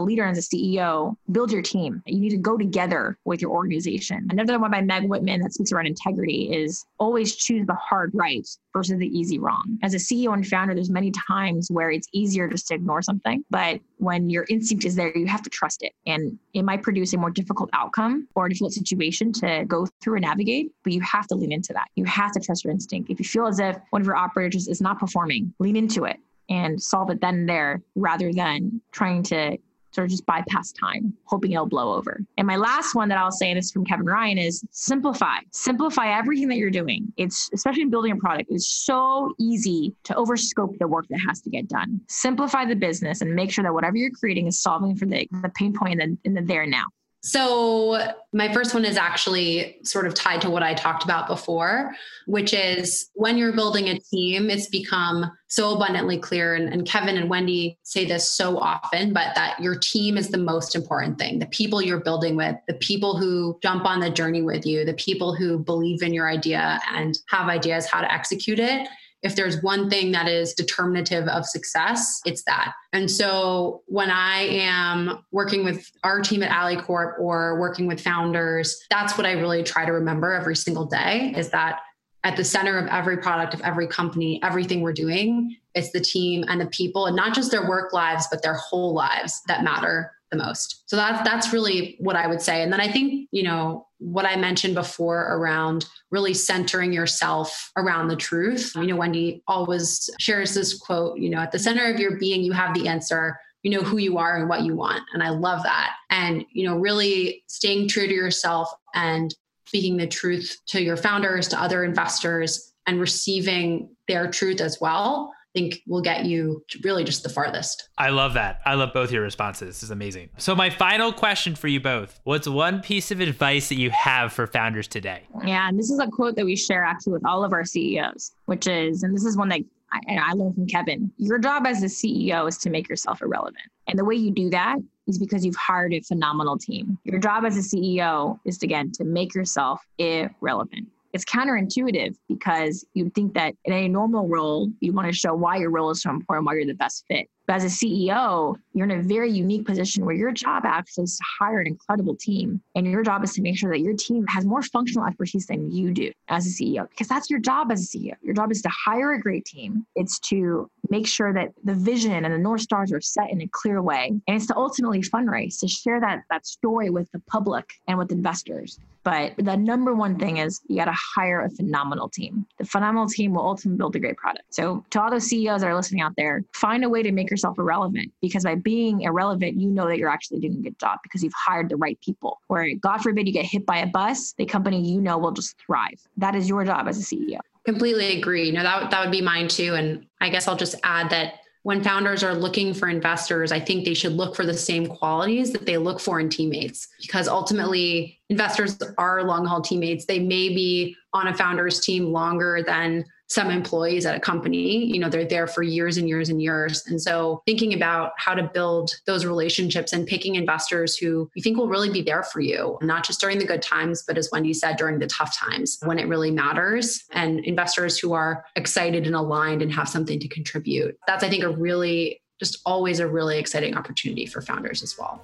leader, as a CEO, build your team. You need to go together with your organization. Another one by Meg Whitman that speaks around integrity is always choose the hard right versus the easy wrong. As a CEO and founder, there's many times where it's easier just to ignore something, but when your instinct is there, you have to trust it. And it might produce a more difficult outcome or a difficult situation to go through and navigate, but you have to lean into that. You have to trust your instinct. If you feel as if one of your operators is not performing, lean into it and solve it then and there rather than trying to sort of just bypass time, hoping it'll blow over. And my last one that I'll say, and is from Kevin Ryan, is simplify. Simplify everything that you're doing. It's especially in building a product, it's so easy to overscope the work that has to get done. Simplify the business and make sure that whatever you're creating is solving for the, the pain point in the, in the there now. So, my first one is actually sort of tied to what I talked about before, which is when you're building a team, it's become so abundantly clear. And, and, Kevin and Wendy say this so often, but that your team is the most important thing. The people you're building with, the people who jump on the journey with you, the people who believe in your idea and have ideas how to execute it if there's one thing that is determinative of success, it's that. And so when I am working with our team at AlleyCorp or working with founders, that's what I really try to remember every single day is that at the center of every product of every company, everything we're doing, it's the team and the people and not just their work lives, but their whole lives that matter the most. So that's that's really what I would say. And then I think, you know, what I mentioned before around really centering yourself around the truth. You know, Wendy always shares this quote, you know, at the center of your being, you have the answer. You know who you are and what you want. And I love that. And, you know, really staying true to yourself and speaking the truth to your founders, to other investors, and receiving their truth as well think will get you really just the farthest. I love that. I love both your responses. This is amazing. So, my final question for you both What's one piece of advice that you have for founders today? Yeah, and this is a quote that we share actually with all of our CEOs, which is, and this is one that I, I learned from Kevin your job as a CEO is to make yourself irrelevant. And the way you do that is because you've hired a phenomenal team. Your job as a CEO is, to, again, to make yourself irrelevant it's counterintuitive because you'd think that in a normal role, you want to show why your role is so important, why you're the best fit. But as a CEO, you're in a very unique position where your job actually is to hire an incredible team. And your job is to make sure that your team has more functional expertise than you do as a CEO, because that's your job as a CEO. Your job is to hire a great team. It's to make sure that the vision and the North Stars are set in a clear way. And it's to ultimately fundraise, to share that, that story with the public and with investors. But the number one thing is you got to hire a phenomenal team. The phenomenal team will ultimately build a great product. So, to all those CEOs that are listening out there, find a way to make yourself irrelevant because by being irrelevant, you know that you're actually doing a good job because you've hired the right people. Or, God forbid, you get hit by a bus, the company you know will just thrive. That is your job as a CEO. Completely agree. No, that, that would be mine too. And I guess I'll just add that when founders are looking for investors, I think they should look for the same qualities that they look for in teammates because ultimately investors are long haul teammates. They may be on a founder's team longer than some employees at a company you know they're there for years and years and years. And so thinking about how to build those relationships and picking investors who you think will really be there for you not just during the good times but as wendy said during the tough times when it really matters and investors who are excited and aligned and have something to contribute. That's i think a really just always a really exciting opportunity for founders as well.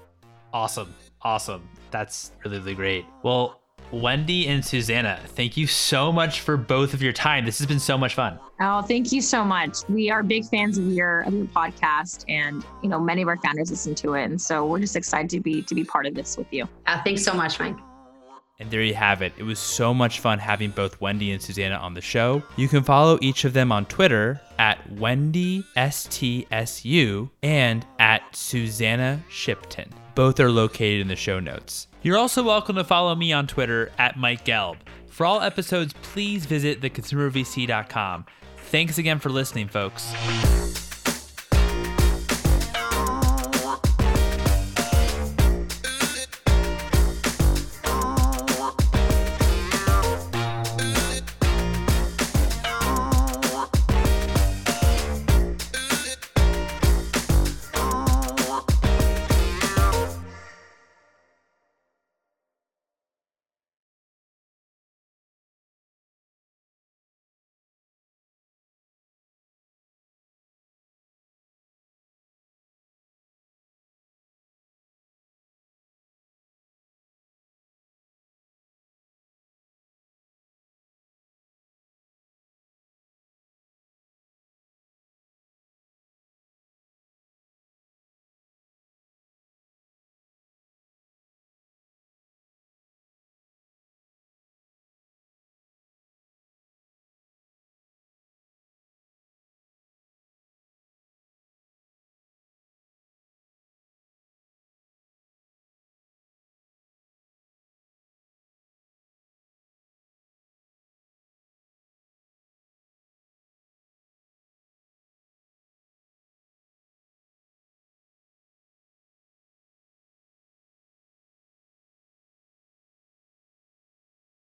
Awesome. Awesome. That's really really great. Well Wendy and Susannah, thank you so much for both of your time. This has been so much fun. Oh, thank you so much. We are big fans of your of your podcast, and you know many of our founders listen to it, and so we're just excited to be to be part of this with you. Uh, thanks so much, Mike. And there you have it. It was so much fun having both Wendy and Susannah on the show. You can follow each of them on Twitter at Wendy STSU and at Susannah Shipton. Both are located in the show notes. You're also welcome to follow me on Twitter at Mike Gelb. For all episodes, please visit theconsumervc.com. Thanks again for listening, folks.